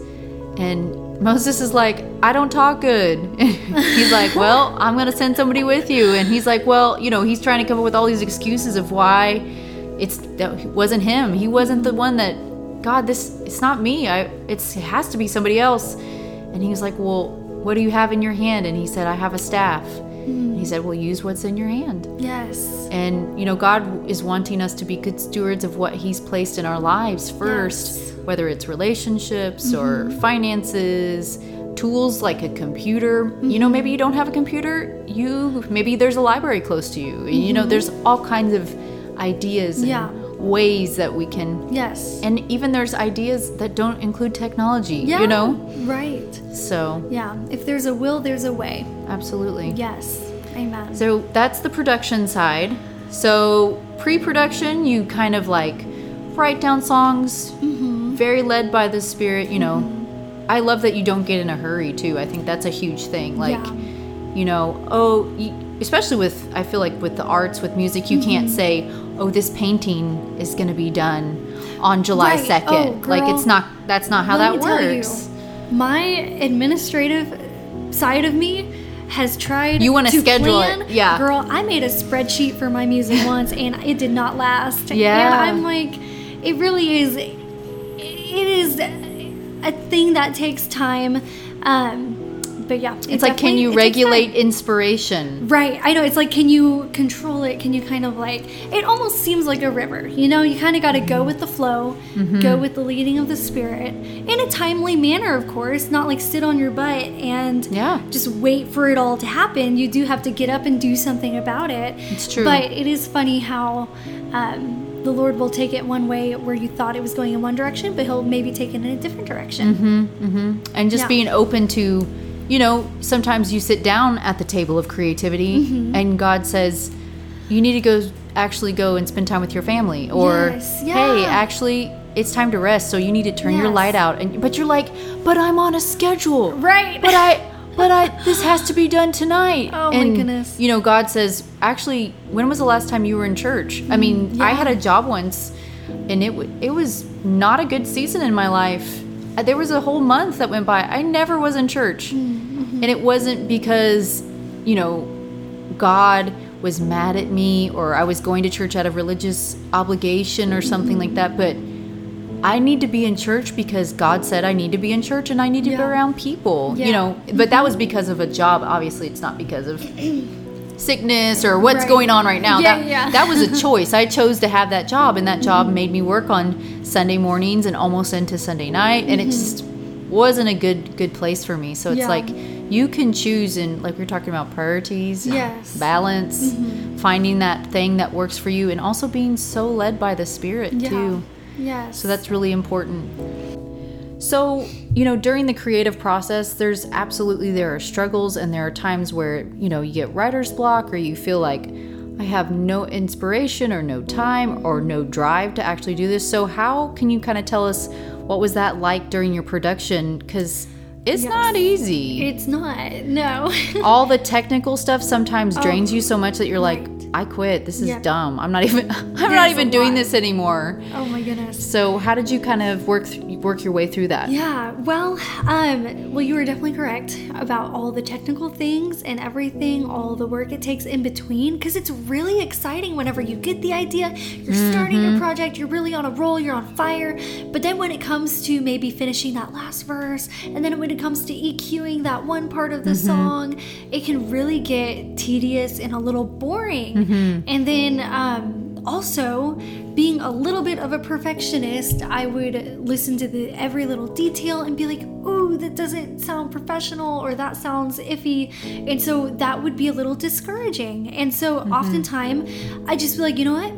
Speaker 1: and Moses is like, I don't talk good. he's like, Well, I'm going to send somebody with you. And he's like, Well, you know, he's trying to come up with all these excuses of why it's that wasn't him. He wasn't the one that, God, this, it's not me. I, it's, it has to be somebody else. And he was like, Well, what do you have in your hand and he said i have a staff and he said well use what's in your hand
Speaker 2: Yes.
Speaker 1: and you know god is wanting us to be good stewards of what he's placed in our lives first
Speaker 2: Yes.
Speaker 1: whether it's relationships or mm-hmm. finances tools like a computer you know maybe you don't have a computer you maybe there's a library close to you you know mm-hmm. there's all kinds of ideas and
Speaker 2: Yeah.
Speaker 1: Ways that we can
Speaker 2: Yes.
Speaker 1: and even there's ideas that don't include technology
Speaker 2: yeah.
Speaker 1: you know
Speaker 2: Right.
Speaker 1: so
Speaker 2: Yeah. If there's a will, there's a way.
Speaker 1: absolutely
Speaker 2: Yes. Amen.
Speaker 1: So that's the production side. So pre-production, you kind of like write down songs,
Speaker 2: Mm-hmm.
Speaker 1: very led by the spirit. You know, I love that you don't get in a hurry too. I think that's a huge thing. Like,
Speaker 2: Yeah.
Speaker 1: you know, oh, you, especially with I feel like with the arts, with music, you can't
Speaker 2: Mm-hmm.
Speaker 1: say, oh, this painting is going to be done on July
Speaker 2: Right.
Speaker 1: second.
Speaker 2: Oh,
Speaker 1: like it's not. That's not how
Speaker 2: Let
Speaker 1: that
Speaker 2: tell you,
Speaker 1: works.
Speaker 2: my administrative side of me has tried.
Speaker 1: You wanna
Speaker 2: to
Speaker 1: schedule it, yeah.
Speaker 2: Girl, I made a spreadsheet for my music once, and it did not last.
Speaker 1: Yeah.
Speaker 2: And I'm like, it really is. It is a thing that takes time. Um, but yeah, it
Speaker 1: It's like, can you regulate inspiration?
Speaker 2: Right, I know. It's like, can you control it? Can you kind of like, it almost seems like a river. You know, you kind of got to go with the flow,
Speaker 1: Mm-hmm.
Speaker 2: go with the leading of the Spirit in a timely manner, of course, not like sit on your butt and
Speaker 1: Yeah.
Speaker 2: just wait for it all to happen. You do have to get up and do something about it.
Speaker 1: It's true.
Speaker 2: But it is funny how um, the Lord will take it one way where you thought it was going in one direction, but He'll maybe take it in a different direction.
Speaker 1: Mm-hmm. and just
Speaker 2: Yeah.
Speaker 1: being open to you know sometimes you sit down at the table of creativity
Speaker 2: Mm-hmm.
Speaker 1: and god says you need to go actually go and spend time with your family or
Speaker 2: Yes,
Speaker 1: hey actually it's time to rest so you need to turn your light out and but you're like but i'm on a schedule
Speaker 2: Right.
Speaker 1: but i but i this has to be done tonight
Speaker 2: Oh my goodness.
Speaker 1: you know god says actually when was the last time you were in church i mean i had a job once and it w- it was not a good season in my life. Uh, There was a whole month that went by. I never was in church, mm, mm-hmm. and it wasn't because you know God was mad at me or I was going to church out of religious obligation or something like that. But I need to be in church because God said I need to be in church and I need to be around people. You know, but that was mm-hmm. because of a job. Obviously, it's not because of sickness or what's
Speaker 2: Right.
Speaker 1: going on right now.
Speaker 2: Yeah,
Speaker 1: that,
Speaker 2: yeah.
Speaker 1: that was a choice. I chose to have that job, and that job made me work on Sunday mornings and almost into Sunday night, and it mm-hmm. just wasn't a good good place for me. So it's
Speaker 2: Yeah.
Speaker 1: like you can choose, and like we are talking about priorities,
Speaker 2: Yes.
Speaker 1: balance, mm-hmm. finding that thing that works for you, and also being so led by the Spirit
Speaker 2: Yeah.
Speaker 1: too.
Speaker 2: Yes.
Speaker 1: So that's really important. So, you know, during the creative process, there's absolutely there are struggles and there are times where, you know, you get writer's block or you feel like I have no inspiration or no time or no drive to actually do this. So, how can you kind of tell us what was that like during your production cuz it's
Speaker 2: Yes.
Speaker 1: not easy.
Speaker 2: It's not. No.
Speaker 1: All the technical stuff sometimes oh. drains you so much that you're like,
Speaker 2: right.
Speaker 1: I quit. This is dumb. I'm not even I'm not even doing
Speaker 2: lot.
Speaker 1: this anymore.
Speaker 2: oh my goodness.
Speaker 1: So how did you kind of work th- work your way through that?
Speaker 2: Yeah, well, um, well, you were definitely correct about all the technical things and everything, all the work it takes in between, because it's really exciting whenever you get the idea, you're starting your project, you're really on a roll, you're on fire. But then when it comes to maybe finishing that last verse, and then when it comes to EQing that one part of the song, it can really get tedious and a little boring. And then, um, also being a little bit of a perfectionist i would listen to the every little detail and be like ooh that doesn't sound professional or that sounds iffy. And so that would be a little discouraging. And so oftentimes i just be like you know what?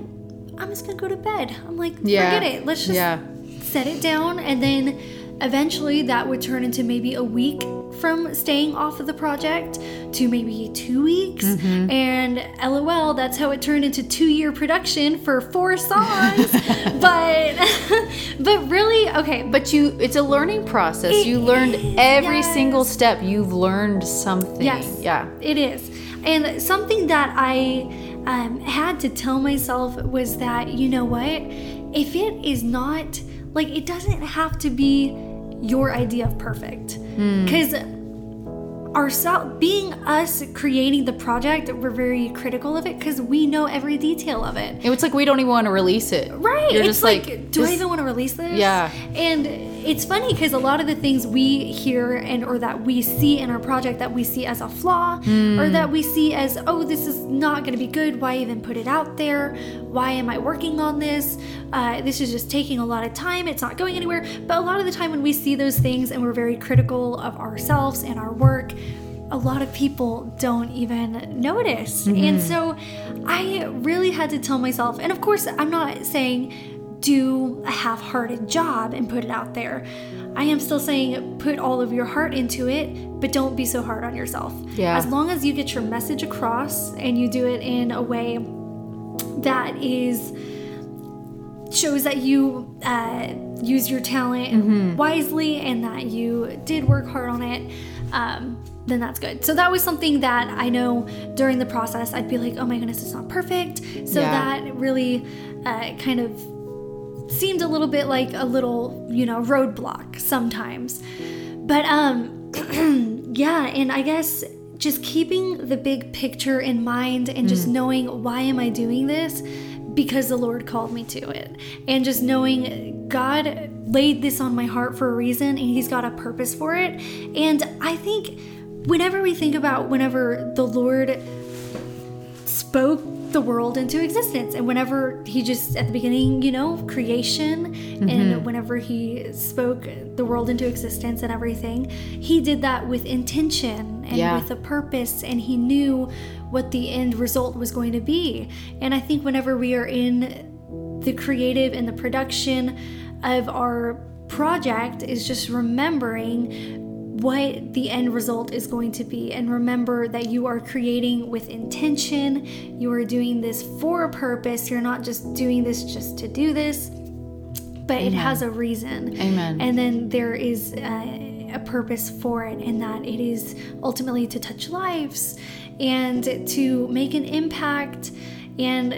Speaker 2: I'm just gonna go to bed. I'm like
Speaker 1: Yeah.
Speaker 2: forget it. Let's just
Speaker 1: Yeah.
Speaker 2: set it down. And then eventually that would turn into maybe a week from staying off of the project to maybe two weeks and lol that's how it turned into two year production for four songs but but really okay but
Speaker 1: But you it's a learning process.
Speaker 2: It
Speaker 1: you learned every
Speaker 2: yes.
Speaker 1: single step. You've learned something.
Speaker 2: Yes.
Speaker 1: Yeah.
Speaker 2: It is. And something that I um, had to tell myself was that, you know what? If it is not, like, it doesn't have to be your idea of perfect. Hmm. Because ourselves being us creating the project we're very critical of it because we know every detail of it
Speaker 1: It's like we don't even want to release it.
Speaker 2: right
Speaker 1: You're
Speaker 2: it's
Speaker 1: just
Speaker 2: like,
Speaker 1: like,
Speaker 2: do i even want to release this
Speaker 1: Yeah.
Speaker 2: and it's funny because a lot of the things we hear and or that we see in our project that we see as a flaw
Speaker 1: Hmm.
Speaker 2: or that we see as oh this is not going to be good why even put it out there why am i working on this uh, this is just taking a lot of time it's not going anywhere but a lot of the time when we see those things and we're very critical of ourselves and our work a lot of people don't even notice. And so I really had to tell myself, and of course, I'm not saying do a half hearted job and put it out there. I am still saying put all of your heart into it, but don't be so hard on yourself.
Speaker 1: Yeah.
Speaker 2: As long as you get your message across and you do it in a way that is shows that you uh, use your talent wisely and that you did work hard on it, um, then that's good. So that was something that I know during the process I'd be like, oh my goodness, it's not perfect. So
Speaker 1: Yeah.
Speaker 2: that really uh, kind of seemed a little bit like a little, you know, roadblock sometimes. But um yeah, and I guess just keeping the big picture in mind and just knowing why am I doing this? Because the Lord called me to it. And just knowing God laid this on my heart for a reason and he's got a purpose for it. And I think whenever we think about whenever the Lord spoke the world into existence and whenever he just at the beginning you know creation and mm-hmm. whenever he spoke the world into existence and everything he did that with intention and
Speaker 1: Yeah.
Speaker 2: with a purpose and he knew what the end result was going to be and i think whenever we are in the creative and the production of our project is just remembering what the end result is going to be. And remember that you are creating with intention. You are doing this for a purpose. You're not just doing this just to do this but it has a reason.
Speaker 1: Amen.
Speaker 2: and then there is a, a purpose for it and that it is ultimately to touch lives and to make an impact. And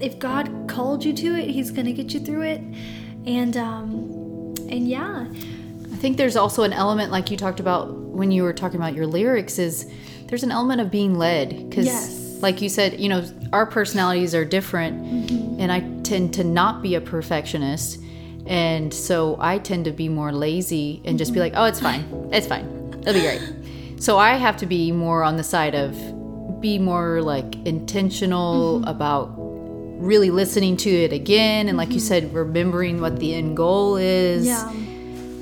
Speaker 2: if god called you to it he's going to get you through it. And um and yeah
Speaker 1: think there's also an element like you talked about when you were talking about your lyrics is there's an element of being led. Because
Speaker 2: Yes.
Speaker 1: like you said you know our personalities are different mm-hmm. and i tend to not be a perfectionist. And so i tend to be more lazy and just be mm-hmm. like oh it's fine. It's fine. It'll be great. So i have to be more on the side of be more like intentional mm-hmm. about really listening to it again and like you said remembering what the end goal is.
Speaker 2: Yeah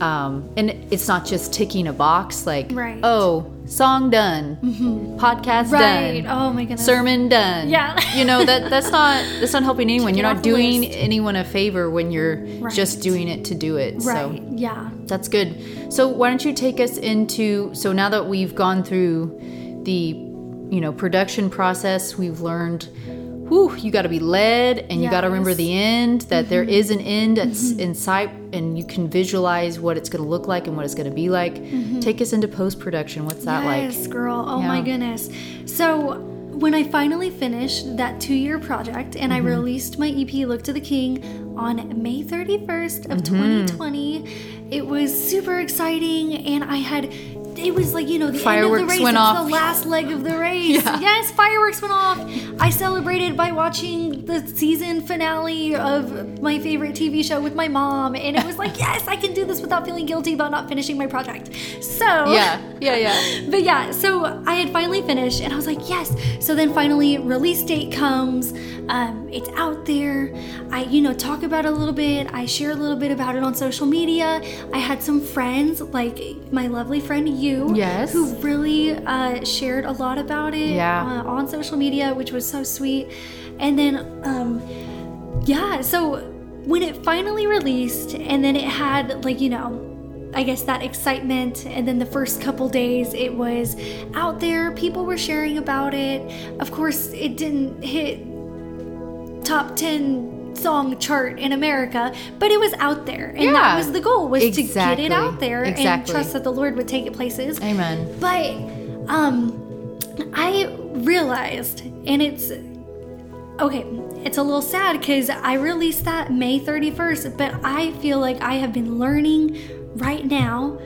Speaker 1: um, and it's not just ticking a box like
Speaker 2: Right.
Speaker 1: oh song done podcast
Speaker 2: right.
Speaker 1: done
Speaker 2: oh my goodness.
Speaker 1: sermon done.
Speaker 2: Yeah.
Speaker 1: you know that that's not that's not helping anyone.
Speaker 2: Check
Speaker 1: you're not doing anyone a favor when you're
Speaker 2: Right.
Speaker 1: just doing it to do it
Speaker 2: right.
Speaker 1: So
Speaker 2: yeah.
Speaker 1: That's good. So why don't you take us into so now that we've gone through the you know production process we've learned whew, you got to be led and you got to remember
Speaker 2: Mm-hmm.
Speaker 1: the end that there is an end that's in sight and you can visualize what it's going to look like and what it's going to be like take us into post-production what's that
Speaker 2: Mm-hmm. yes, girl. Oh my goodness. So when I finally finished that two-year project and
Speaker 1: Mm-hmm.
Speaker 2: I released my EP "Look to the King" on May 31st of
Speaker 1: Mm-hmm.
Speaker 2: 2020, it was super exciting, and I had. It was like you know the end
Speaker 1: Fireworks
Speaker 2: of the race.
Speaker 1: went
Speaker 2: it's
Speaker 1: off.
Speaker 2: the last leg of the race.
Speaker 1: Yeah.
Speaker 2: Yes, fireworks went off. I celebrated by watching the season finale of my favorite TV show with my mom, and it was like, yes, I can do this without feeling guilty about not finishing my project. So
Speaker 1: yeah yeah yeah
Speaker 2: but yeah, so I had finally finished and I was like, yes. So then finally, release date comes. Um, it's out there. I, you know, talk about it a little bit. I share a little bit about it on social media. I had some friends, like my lovely friend you,
Speaker 1: Yes.
Speaker 2: who really uh, shared a lot about it
Speaker 1: Yeah.
Speaker 2: uh, on social media, which was so sweet. And then, um, yeah, so when it finally released, and then it had, like, you know, I guess that excitement, and then the first couple days it was out there, people were sharing about it. Of course, it didn't hit top 10 song chart in America, but it was out there. And
Speaker 1: Yeah.
Speaker 2: that was the goal was to get it out there and trust that the Lord would take it places.
Speaker 1: amen
Speaker 2: But um I realized and it's okay, it's a little sad cuz I released that May 31st, but I feel like I have been learning right now,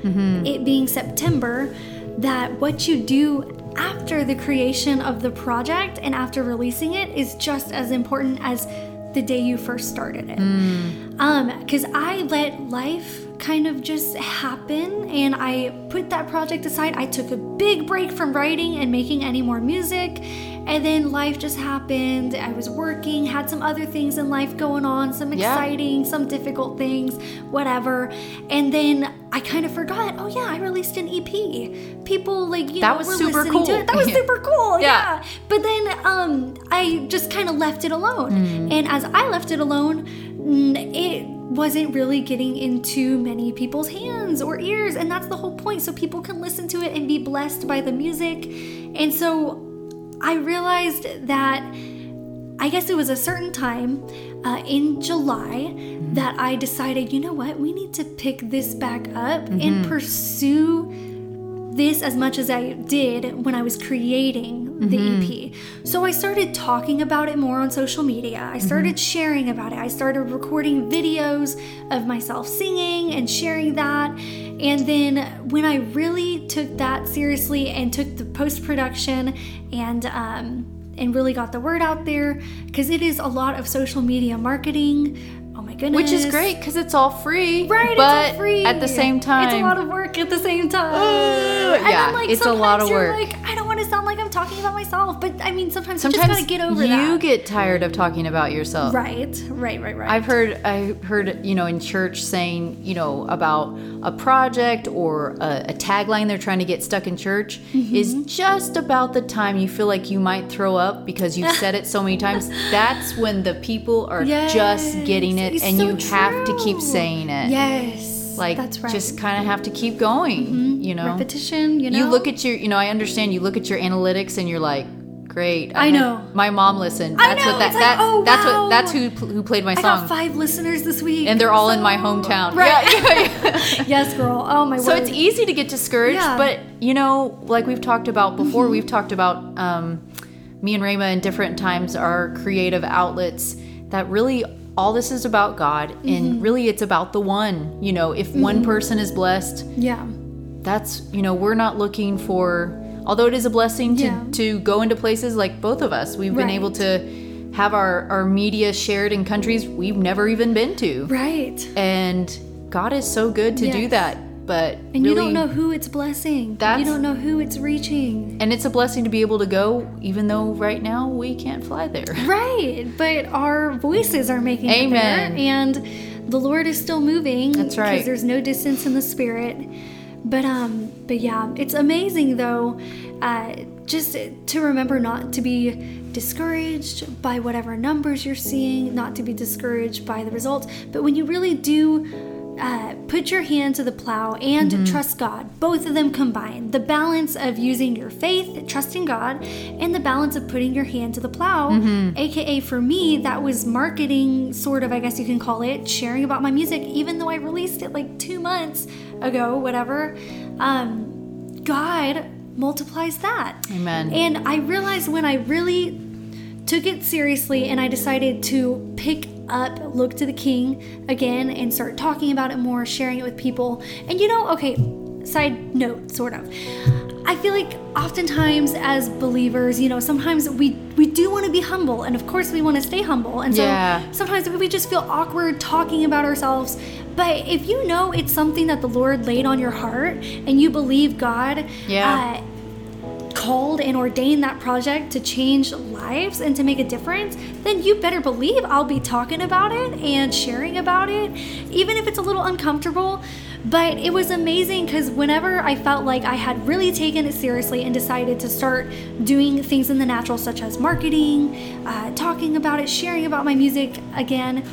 Speaker 2: it being September, that what you do after the creation of the project and after releasing it is just as important as the day you first started it. Um, because I let life kind of just happen and I put that project aside. I took a big break from writing and making any more music. And then life just happened. I was working, had some other things in life going on, some
Speaker 1: Yeah.
Speaker 2: exciting, some difficult things, whatever. And then I kind of forgot, oh yeah, I released an EP. People like, you
Speaker 1: That
Speaker 2: know,
Speaker 1: was
Speaker 2: were
Speaker 1: super
Speaker 2: listening to
Speaker 1: cool.
Speaker 2: it. That was
Speaker 1: Yeah.
Speaker 2: super cool.
Speaker 1: Yeah.
Speaker 2: yeah. But then um, I just kind of left it alone.
Speaker 1: Hmm.
Speaker 2: And as I left it alone, mm, it wasn't really getting into many people's hands or ears. And that's the whole point. So people can listen to it and be blessed by the music. And so I realized that I guess it was a certain time uh, in July that I decided, you know what, we need to pick this back up and pursue this as much as I did when I was creating the EP. So I started talking about it more on social media. I started sharing about it. I started recording videos of myself singing and sharing that. And then when I really took that seriously and took the post production and um, and really got the word out there, because it is a lot of social media marketing. Oh my goodness.
Speaker 1: Which is great because it's all free.
Speaker 2: Right,
Speaker 1: But
Speaker 2: it's all free.
Speaker 1: at the same time,
Speaker 2: it's a lot of work at the same time.
Speaker 1: Uh, yeah,
Speaker 2: then, like,
Speaker 1: it's a lot of
Speaker 2: sometimes
Speaker 1: work.
Speaker 2: Like, I don't want to sound like I'm talking about myself, but I mean, sometimes, you just gotta get over
Speaker 1: you
Speaker 2: that.
Speaker 1: You get tired of talking about yourself.
Speaker 2: right, right, right, right.
Speaker 1: I've heard I heard you know in church saying you know about a project or a, a tagline they're trying to get stuck in church
Speaker 2: Mm-hmm.
Speaker 1: is just about the time you feel like you might throw up because you've said it so many times. That's when the people are just getting it,
Speaker 2: it's
Speaker 1: and
Speaker 2: so
Speaker 1: you have to keep saying it.
Speaker 2: yes,
Speaker 1: like
Speaker 2: that's right. Mm-hmm.
Speaker 1: just kind of have to keep going. You know,
Speaker 2: repetition. You know,
Speaker 1: you look at your you know i understand you look at your analytics and you're like great
Speaker 2: I
Speaker 1: had-
Speaker 2: know.
Speaker 1: my mom listened
Speaker 2: I
Speaker 1: that's
Speaker 2: know,
Speaker 1: what that,
Speaker 2: it's like,
Speaker 1: that
Speaker 2: oh,
Speaker 1: that's
Speaker 2: wow.
Speaker 1: what that's who who played my
Speaker 2: I
Speaker 1: song
Speaker 2: got five listeners this week,
Speaker 1: and they're all in my hometown
Speaker 2: Right.
Speaker 1: yeah,
Speaker 2: yes, girl. Oh my word.
Speaker 1: so
Speaker 2: word.
Speaker 1: it's easy to get discouraged
Speaker 2: Yeah.
Speaker 1: but you know like we've talked about before
Speaker 2: Mm-hmm.
Speaker 1: we've talked about um, me and Rhema in different times are creative outlets that really all this is about God
Speaker 2: Mm-hmm.
Speaker 1: and really it's about the one you know if one person is blessed
Speaker 2: yeah,
Speaker 1: that's you know we're not looking for although it is a blessing to
Speaker 2: Yeah.
Speaker 1: to go into places like both of us we've been able to have our our media shared in countries we've never even been to
Speaker 2: right.
Speaker 1: and god is so good to do that but
Speaker 2: And
Speaker 1: really
Speaker 2: you don't know who it's blessing.
Speaker 1: That's-
Speaker 2: you don't know who it's reaching.
Speaker 1: and it's a blessing to be able to go even though right now we can't fly there
Speaker 2: Right, but our voices are making it
Speaker 1: Amen.
Speaker 2: and the Lord is still moving.
Speaker 1: That's right.
Speaker 2: Because there's no distance in the spirit. But um, but yeah, it's amazing though, uh, just to remember not to be discouraged by whatever numbers you're seeing, not to be discouraged by the results. But when you really do uh, put your hand to the plow and
Speaker 1: Mm-hmm.
Speaker 2: trust God. Both of them combined. The balance of using your faith, trusting God, and the balance of putting your hand to the plow.
Speaker 1: Mm-hmm.
Speaker 2: AKA for me, that was marketing, sort of, I guess you can call it, sharing about my music, even though I released it like two months ago, whatever. Um, God multiplies that.
Speaker 1: Amen.
Speaker 2: And I realized when I really took it seriously and I decided to pick up Look to the King again and start talking about it more, sharing it with people. And you know, okay, side note, sort of. I feel like oftentimes as believers, you know, sometimes we we do want to be humble, and of course we want to stay humble. And so
Speaker 1: Yeah.
Speaker 2: sometimes we just feel awkward talking about ourselves. But if you know it's something that the Lord laid on your heart and you believe God,
Speaker 1: Yeah.
Speaker 2: uh, called and ordained that project to change lives and to make a difference, then you better believe I'll be talking about it and sharing about it, even if it's a little uncomfortable. But it was amazing because whenever I felt like I had really taken it seriously and decided to start doing things in the natural, such as marketing, uh, talking about it, sharing about my music again,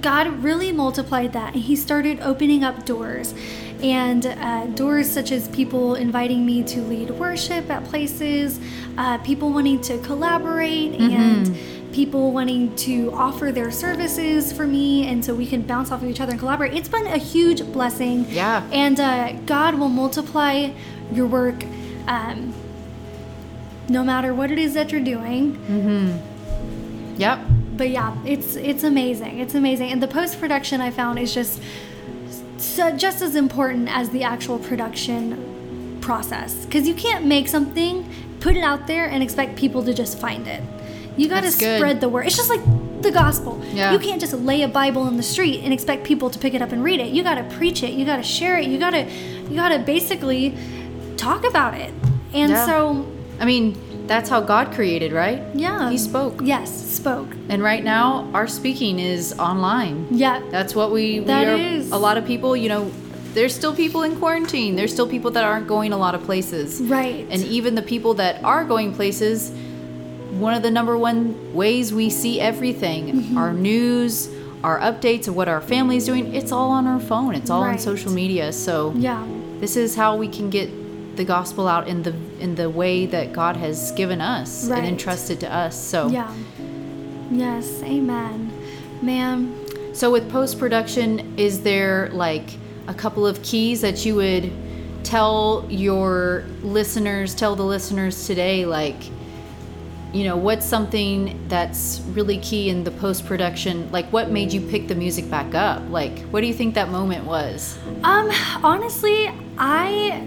Speaker 2: God really multiplied that and He started opening up doors. And uh, doors such as people inviting me to lead worship at places, uh, people wanting to collaborate, and people wanting to offer their services for me, and so we can bounce off of each other and collaborate. It's been a huge blessing.
Speaker 1: Yeah.
Speaker 2: And uh, God will multiply your work um, no matter what it is that you're doing Mm-hmm.
Speaker 1: yep
Speaker 2: but yeah, it's it's amazing. It's amazing, and the post production I found is just so, uh, just as important as the actual production process because you can't make something, put it out there, and expect people to just find it. You got to spread the word. It's just like the gospel.
Speaker 1: Yeah.
Speaker 2: You can't just lay a Bible in the street and expect people to pick it up and read it. You got to preach it. You got to share it. You got to you got to basically talk about it. And
Speaker 1: Yeah.
Speaker 2: so,
Speaker 1: I mean, that's how God created, right?
Speaker 2: yeah.
Speaker 1: He spoke.
Speaker 2: Yes, spoke.
Speaker 1: And right now, our speaking is online.
Speaker 2: Yeah.
Speaker 1: That's what we, we
Speaker 2: That
Speaker 1: are.
Speaker 2: is.
Speaker 1: A lot of people, you know, there's still people in quarantine. There's still people that aren't going a lot of places.
Speaker 2: Right.
Speaker 1: And even the people that are going places, one of the number one ways we see everything,
Speaker 2: Mm-hmm.
Speaker 1: our news, our updates of what our family's doing, it's all on our phone. It's all on social media. So
Speaker 2: yeah.
Speaker 1: this is how we can get the gospel out in the in the way that God has given us
Speaker 2: Right.
Speaker 1: and entrusted to us. So
Speaker 2: Yeah. Yes. Amen. ma'am.
Speaker 1: So with post production, is there like a couple of keys that you would tell your listeners, tell the listeners today, like, you know, what's something that's really key in the post production? Like, what made you pick the music back up? Like, what do you think that moment was?
Speaker 2: Um, honestly, I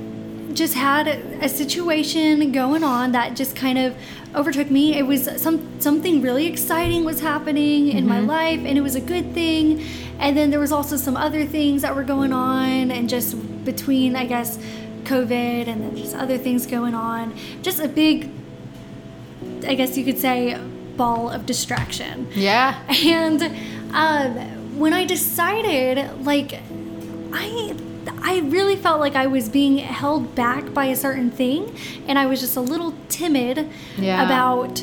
Speaker 2: just had a situation going on that just kind of overtook me. It was some something really exciting was happening in my life and it was a good thing. And then there was also some other things that were going on and just between I guess COVID and then just other things going on. Just a big I guess you could say ball of distraction.
Speaker 1: Yeah.
Speaker 2: And um, when I decided, like, I I really felt like I was being held back by a certain thing, and I was just a little timid
Speaker 1: Yeah.
Speaker 2: about.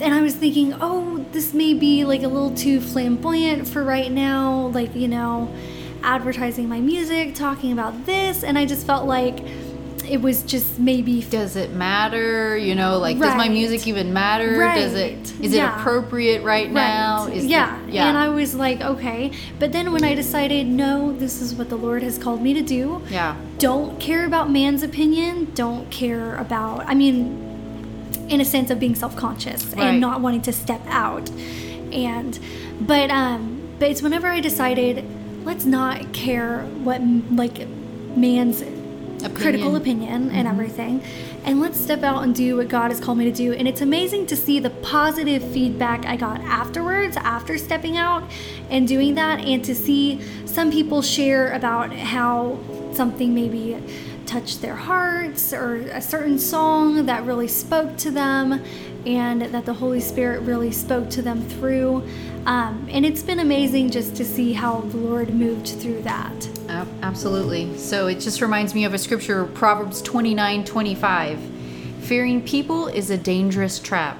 Speaker 2: And I was thinking, oh, this may be like a little too flamboyant for right now, like you know, advertising my music, talking about this, and I just felt like it was just maybe
Speaker 1: Does it matter? You know, like, does my music even matter? Does it,
Speaker 2: Right.
Speaker 1: is it appropriate right, now?
Speaker 2: Right.
Speaker 1: Is the-
Speaker 2: yeah.
Speaker 1: yeah.
Speaker 2: And I was like, okay. But then when I decided, no, this is what the Lord has called me to do.
Speaker 1: yeah.
Speaker 2: Don't care about man's opinion. Don't care about, I mean, in a sense of being self-conscious
Speaker 1: Right.
Speaker 2: and not wanting to step out. And, but, um, but it's whenever I decided, let's not care what, like, man's critical opinion and mm-hmm. everything. And let's step out and do what God has called me to do. And it's amazing to see the positive feedback I got afterwards, after stepping out and doing that, and to see some people share about how something maybe touched their hearts or a certain song that really spoke to them and that the Holy Spirit really spoke to them through. Um, and it's been amazing just to see how the Lord moved through that.
Speaker 1: Ab- Absolutely. So it just reminds me of a scripture, Proverbs 29 25. Fearing people is a dangerous trap,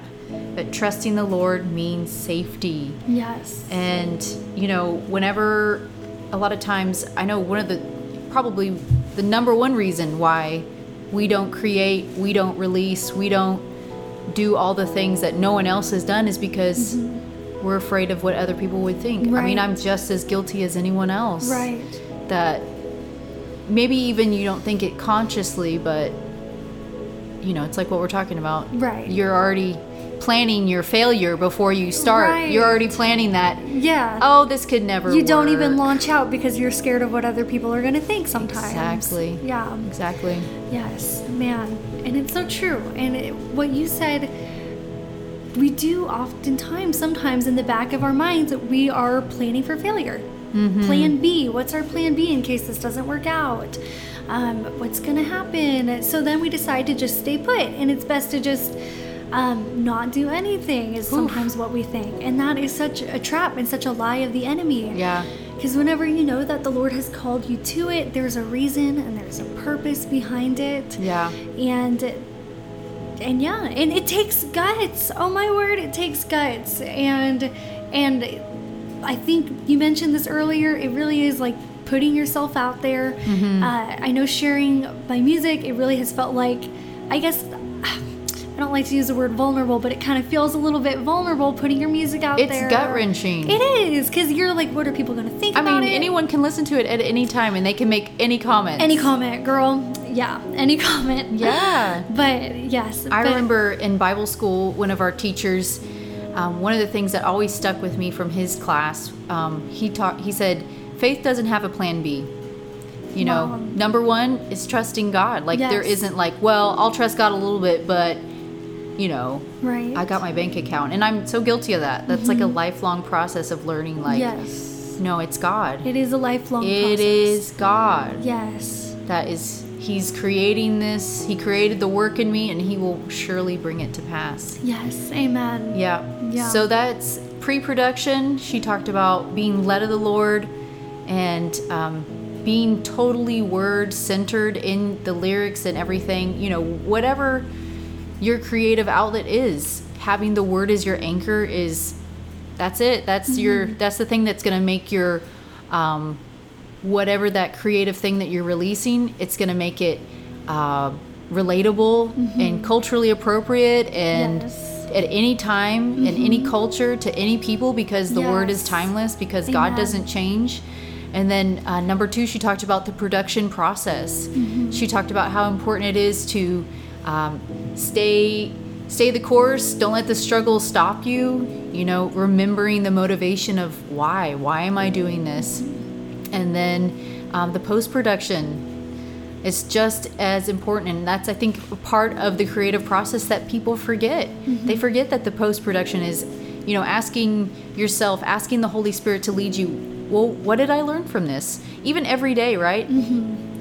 Speaker 1: but trusting the Lord means safety.
Speaker 2: Yes.
Speaker 1: And, you know, whenever a lot of times, I know one of the probably the number one reason why we don't create, we don't release, we don't do all the things that no one else has done is because we're afraid of what other people would think. I mean,
Speaker 2: Mm-hmm.
Speaker 1: I'm just as guilty as anyone else
Speaker 2: Right.
Speaker 1: that maybe even you don't think it consciously, but you know, it's like what we're talking about.
Speaker 2: Right.
Speaker 1: You're already planning your failure before you start.
Speaker 2: Right.
Speaker 1: You're already planning that.
Speaker 2: Yeah.
Speaker 1: Oh, this could never.
Speaker 2: you don't even launch out because you're scared of what other people are going to think sometimes.
Speaker 1: Exactly.
Speaker 2: Yeah.
Speaker 1: Exactly.
Speaker 2: Yes, man. And it's so true. And it, what you said, we do oftentimes, sometimes in the back of our minds, that we are planning for failure.
Speaker 1: Mm-hmm.
Speaker 2: Plan B. What's our plan B in case this doesn't work out? Um, what's going to happen? So then we decide to just stay put. And it's best to just um, not do anything, is sometimes what we think. And that is such a trap and such a lie of the enemy.
Speaker 1: Yeah.
Speaker 2: Because whenever you know that the Lord has called you to it, there's a reason and there's a purpose behind it.
Speaker 1: Yeah.
Speaker 2: And and yeah, and it takes guts. Oh my word, it takes guts. And and I think you mentioned this earlier. It really is like putting yourself out there.
Speaker 1: Mm-hmm.
Speaker 2: Uh, I know sharing my music. It really has felt like, I guess. I don't like to use the word vulnerable, but it kind of feels a little bit vulnerable putting your music out
Speaker 1: It's
Speaker 2: there.
Speaker 1: gut-wrenching.
Speaker 2: It is, because you're like, what are people going to think
Speaker 1: I mean,
Speaker 2: it?
Speaker 1: anyone can listen to it at any time and they can make any comment.
Speaker 2: Any comment, girl. Yeah, any comment.
Speaker 1: Yeah.
Speaker 2: But yes.
Speaker 1: I
Speaker 2: but-
Speaker 1: remember in Bible school, one of our teachers, um, one of the things that always stuck with me from his class, um, he taught. He said, "Faith doesn't have a plan B. You know,
Speaker 2: Wow.
Speaker 1: number one is trusting God. Like there
Speaker 2: Yes.
Speaker 1: isn't like, well, I'll trust God a little bit, but you know,
Speaker 2: Right.
Speaker 1: I got my bank account, and I'm so guilty of that. That's like a lifelong process of learning. Like,
Speaker 2: yes.
Speaker 1: no, it's God.
Speaker 2: It is a lifelong
Speaker 1: It
Speaker 2: process.
Speaker 1: is God
Speaker 2: Yes.
Speaker 1: that is. He's creating this. He created the work in me, and He will surely bring it to pass.
Speaker 2: Yes. Amen.
Speaker 1: Yeah.
Speaker 2: Yeah.
Speaker 1: So that's pre-production. She talked about being led of the Lord, and um, being totally word-centered in the lyrics and everything. You know, whatever your creative outlet is, having the word as your anchor is. That's it. That's your. That's the thing that's gonna make your. Um, whatever that creative thing that you're releasing, it's going to make it uh, relatable and culturally appropriate and
Speaker 2: Yes.
Speaker 1: at any time in any culture to any people because the word is timeless because God doesn't change. And then uh, number two, she talked about the production process. She talked about how important it is to um, stay stay the course. Don't let the struggle stop you. You know, remembering the motivation of why. Why am I doing this? and then um, the post production is just as important and that's i think part of the creative process that people forget they forget that the post production is you know asking yourself asking the holy spirit to lead you well what did i learn from this even every day right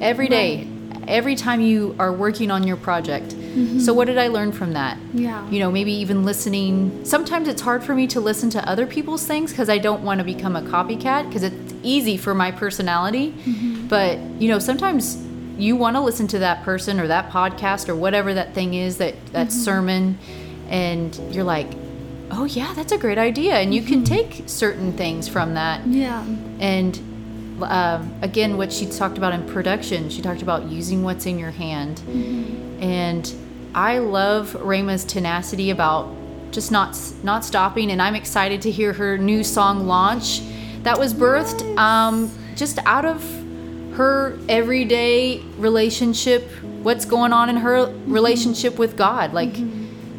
Speaker 1: Every day every time you are working on your project Mm-hmm. so what did i learn from that?
Speaker 2: Yeah.
Speaker 1: you know maybe even listening. Sometimes it's hard for me to listen to other people's things because i don't want to become a copycat because it's easy for my personality. Mm-hmm. But you know sometimes you want to listen to that person or that podcast or whatever that thing is that that mm-hmm. sermon and you're like oh yeah that's a great idea. And you can take certain things from that.
Speaker 2: Yeah.
Speaker 1: and um, again, what she talked about in production, she talked about using what's in your hand. And I love Rhema's tenacity about just not not stopping. And I'm excited to hear her new song launch. That was birthed um, just out of her everyday relationship. What's going on in her relationship with God? Like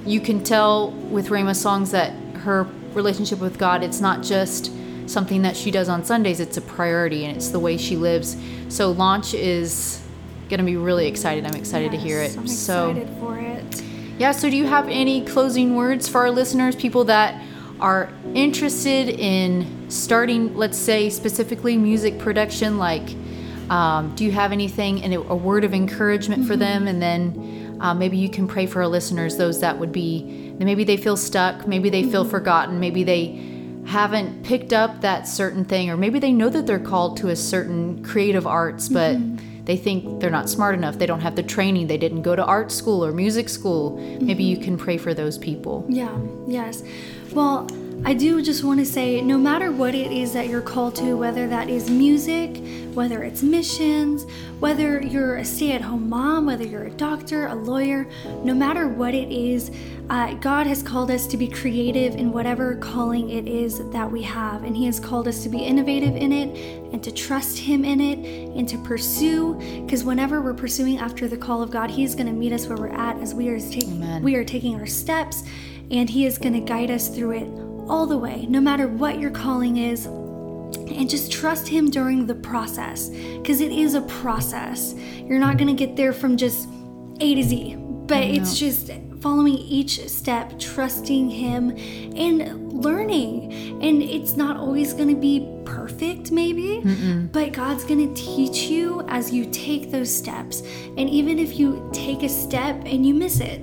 Speaker 1: you can tell with Rhema's songs that her relationship with God, it's not just something that she does on Sundays, it's a priority and it's the way she lives. So launch is going to be really excited. I'm excited to hear it.
Speaker 2: I'm
Speaker 1: so
Speaker 2: excited for it.
Speaker 1: Yeah, so do you have any closing words for our listeners, people that are interested in starting, let's say specifically music production? Like, um, do you have anything, and a, word of encouragement for them? And then uh, maybe you can pray for our listeners, those that would be, maybe they feel stuck, maybe they feel forgotten, maybe they haven't picked up that certain thing, or maybe they know that they're called to a certain creative arts, but they think they're not smart enough. They don't have the training. They didn't go to art school or music school. Maybe you can pray for those people.
Speaker 2: Yeah, yes. Well, I do just want to say no matter what it is that you're called to, whether that is music, whether it's missions, whether you're a stay at home mom, whether you're a doctor, a lawyer, no matter what it is, uh, God has called us to be creative in whatever calling it is that we have. And He has called us to be innovative in it and to trust Him in it and to pursue. Because whenever we're pursuing after the call of God, He is going to meet us where we're at as we are taking we are taking our steps and he is going to guide us through it all the way no matter what your calling is and just trust him during the process because it is a process. You're not going to get there from just a to z but it's just following each step trusting him and learning. And it's not always going to be perfect maybe but god's going to teach you as you take those steps. And even if you take a step and you miss it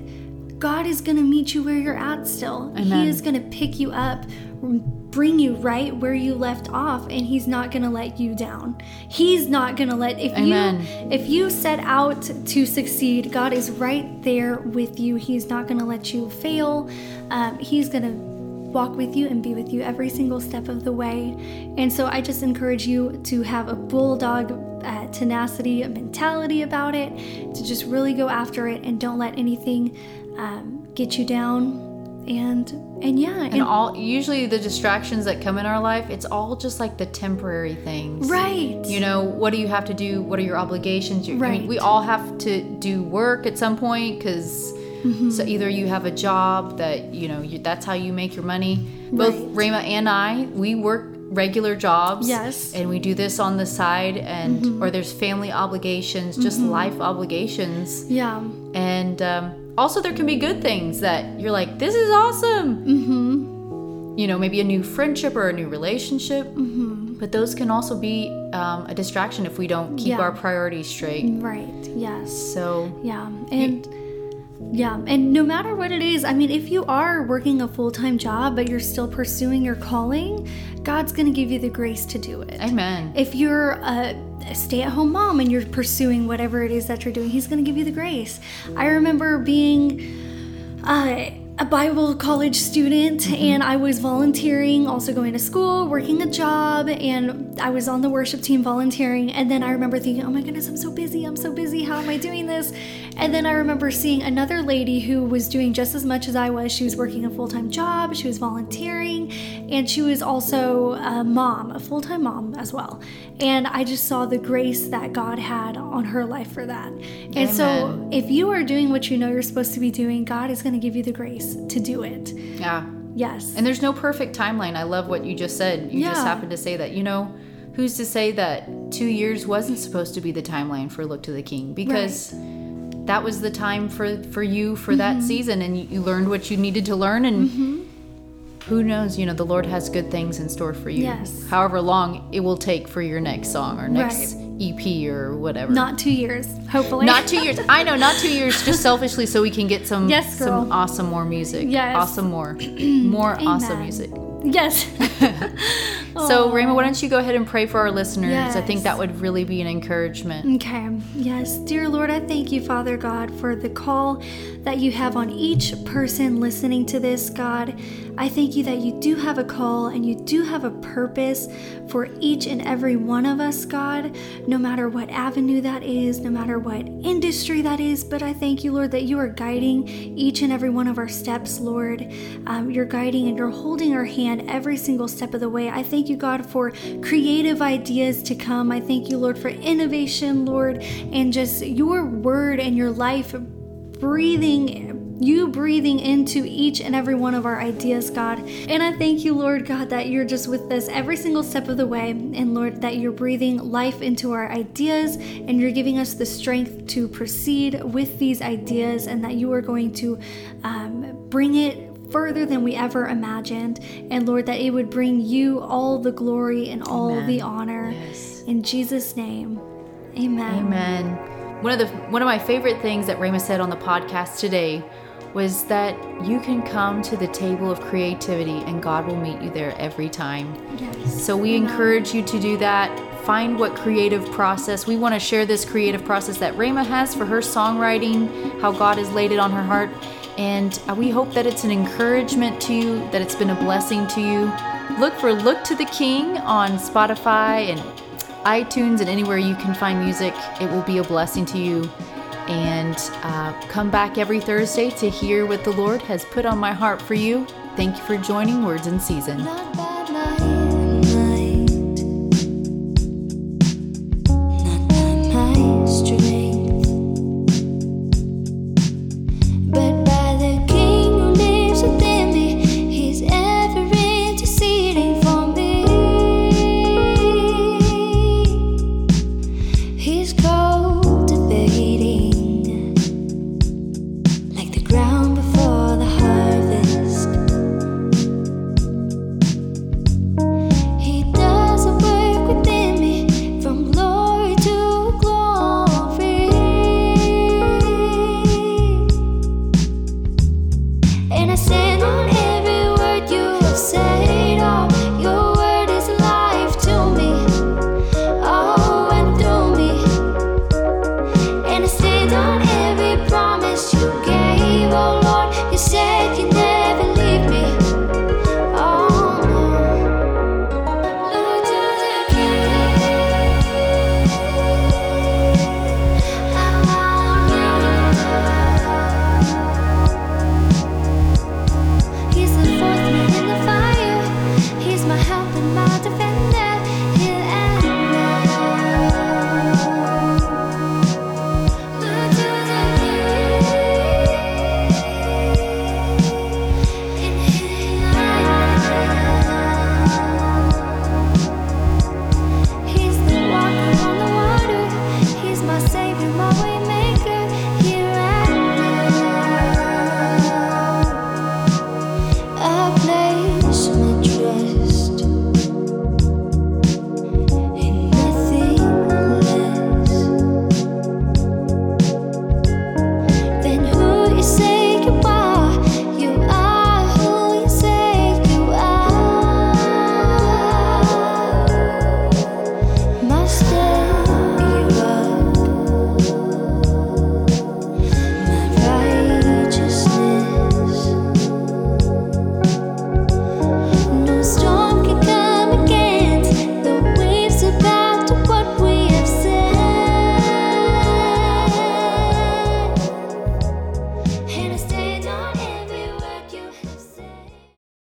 Speaker 2: God is going to meet you where you're at still.
Speaker 1: Amen.
Speaker 2: He is going to pick you up, bring you right where you left off, and he's not going to let you down. He's not going to let if
Speaker 1: Amen.
Speaker 2: you if you set out to succeed, God is right there with you. He's not going to let you fail. Um, he's going to walk with you and be with you every single step of the way. And so I just encourage you to have a bulldog uh, tenacity, a mentality about it, to just really go after it and don't let anything um, get you down. And and yeah,
Speaker 1: And all usually the distractions that come in our life, it's all just like the temporary things.
Speaker 2: right,
Speaker 1: You know, what do you have to do? What are your obligations? You, I mean,
Speaker 2: Right.
Speaker 1: we all have to do work at some point because
Speaker 2: Mm-hmm.
Speaker 1: so either you have a job that you know you, that's how you make your money. Both
Speaker 2: Right.
Speaker 1: And I, we work regular jobs.
Speaker 2: Yes.
Speaker 1: And we do this on the side, and or there's family obligations, just life obligations,
Speaker 2: Yeah.
Speaker 1: and um, also there can be good things that you're like, this is awesome. Mm-hmm. You know, maybe a new friendship or a new relationship. Mm-hmm. But those can also be um, a distraction if we don't keep
Speaker 2: Yeah.
Speaker 1: our priorities straight.
Speaker 2: Right. Yes.
Speaker 1: So
Speaker 2: Yeah. And yeah, and no matter what it is, I mean, if you are working a full time job but you're still pursuing your calling, God's going to give you the grace to do it.
Speaker 1: Amen.
Speaker 2: If you're a stay at home mom and you're pursuing whatever it is that you're doing, He's going to give you the grace. I remember being. Uh, a Bible college student, and I was volunteering, also going to school, working a job, and I was on the worship team volunteering. And then I remember thinking, oh my goodness, I'm so busy, I'm so busy, how am I doing this? And then I remember seeing another lady who was doing just as much as I was. She was working a full time job, she was volunteering, and she was also a mom, a full time mom as well. And I just saw the grace that God had on her life for that. And so, if you are doing what you know you're supposed to be doing, God is going to give you the grace to do it.
Speaker 1: Yeah.
Speaker 2: Yes.
Speaker 1: And there's no perfect timeline. I love what you just said. You just happened to say that. You know, who's to say that two years wasn't supposed to be the timeline for Look to the King? Because that was the time for for you for that
Speaker 2: Mm-hmm.
Speaker 1: season, and you, you learned what you needed to learn, and who knows? You know, the Lord has good things in store for you.
Speaker 2: Yes.
Speaker 1: However long it will take for your next song or next EP or whatever.
Speaker 2: Not two years, hopefully.
Speaker 1: Not two years. I know, not two years. Just selfishly, so we can get some
Speaker 2: Yes,
Speaker 1: some awesome more music.
Speaker 2: Yes.
Speaker 1: awesome more, more awesome music.
Speaker 2: Yes.
Speaker 1: So, Rhema, why don't you go ahead and pray for our listeners? I think that would really be an encouragement.
Speaker 2: Okay. Yes. Dear Lord, I thank you, Father God, for the call that you have on each person listening to this, God. I thank you that you do have a call and you do have a purpose for each and every one of us, God, no matter what avenue that is, no matter what industry that is. But I thank you, Lord, that you are guiding each and every one of our steps, Lord. Um, you're guiding and you're holding our hand every single step of the way. I thank you, God, for creative ideas to come. I thank you, Lord, for innovation, Lord, and just your word and your life breathing you breathing into each and every one of our ideas, God. And I thank you, Lord God, that you're just with us every single step of the way. And Lord, that you're breathing life into our ideas and you're giving us the strength to proceed with these ideas and that you are going to um, bring it further than we ever imagined. And Lord, that it would bring you all the glory and all
Speaker 1: Amen.
Speaker 2: the honor.
Speaker 1: Yes.
Speaker 2: In Jesus' name, amen.
Speaker 1: Amen. One of the one of my favorite things that Rhema said on the podcast today was that you can come to the table of creativity and God will meet you there every time.
Speaker 2: Yes.
Speaker 1: So we encourage you to do that. Find what creative process. We want to share this creative process that Rhema has for her songwriting, how God has laid it on her heart. And uh, we hope that it's an encouragement to you, that it's been a blessing to you. Look for Look to the King on Spotify and iTunes and anywhere you can find music. It will be a blessing to you. And uh, come back every Thursday to hear what the Lord has put on my heart for you. Thank you for joining Words in Season.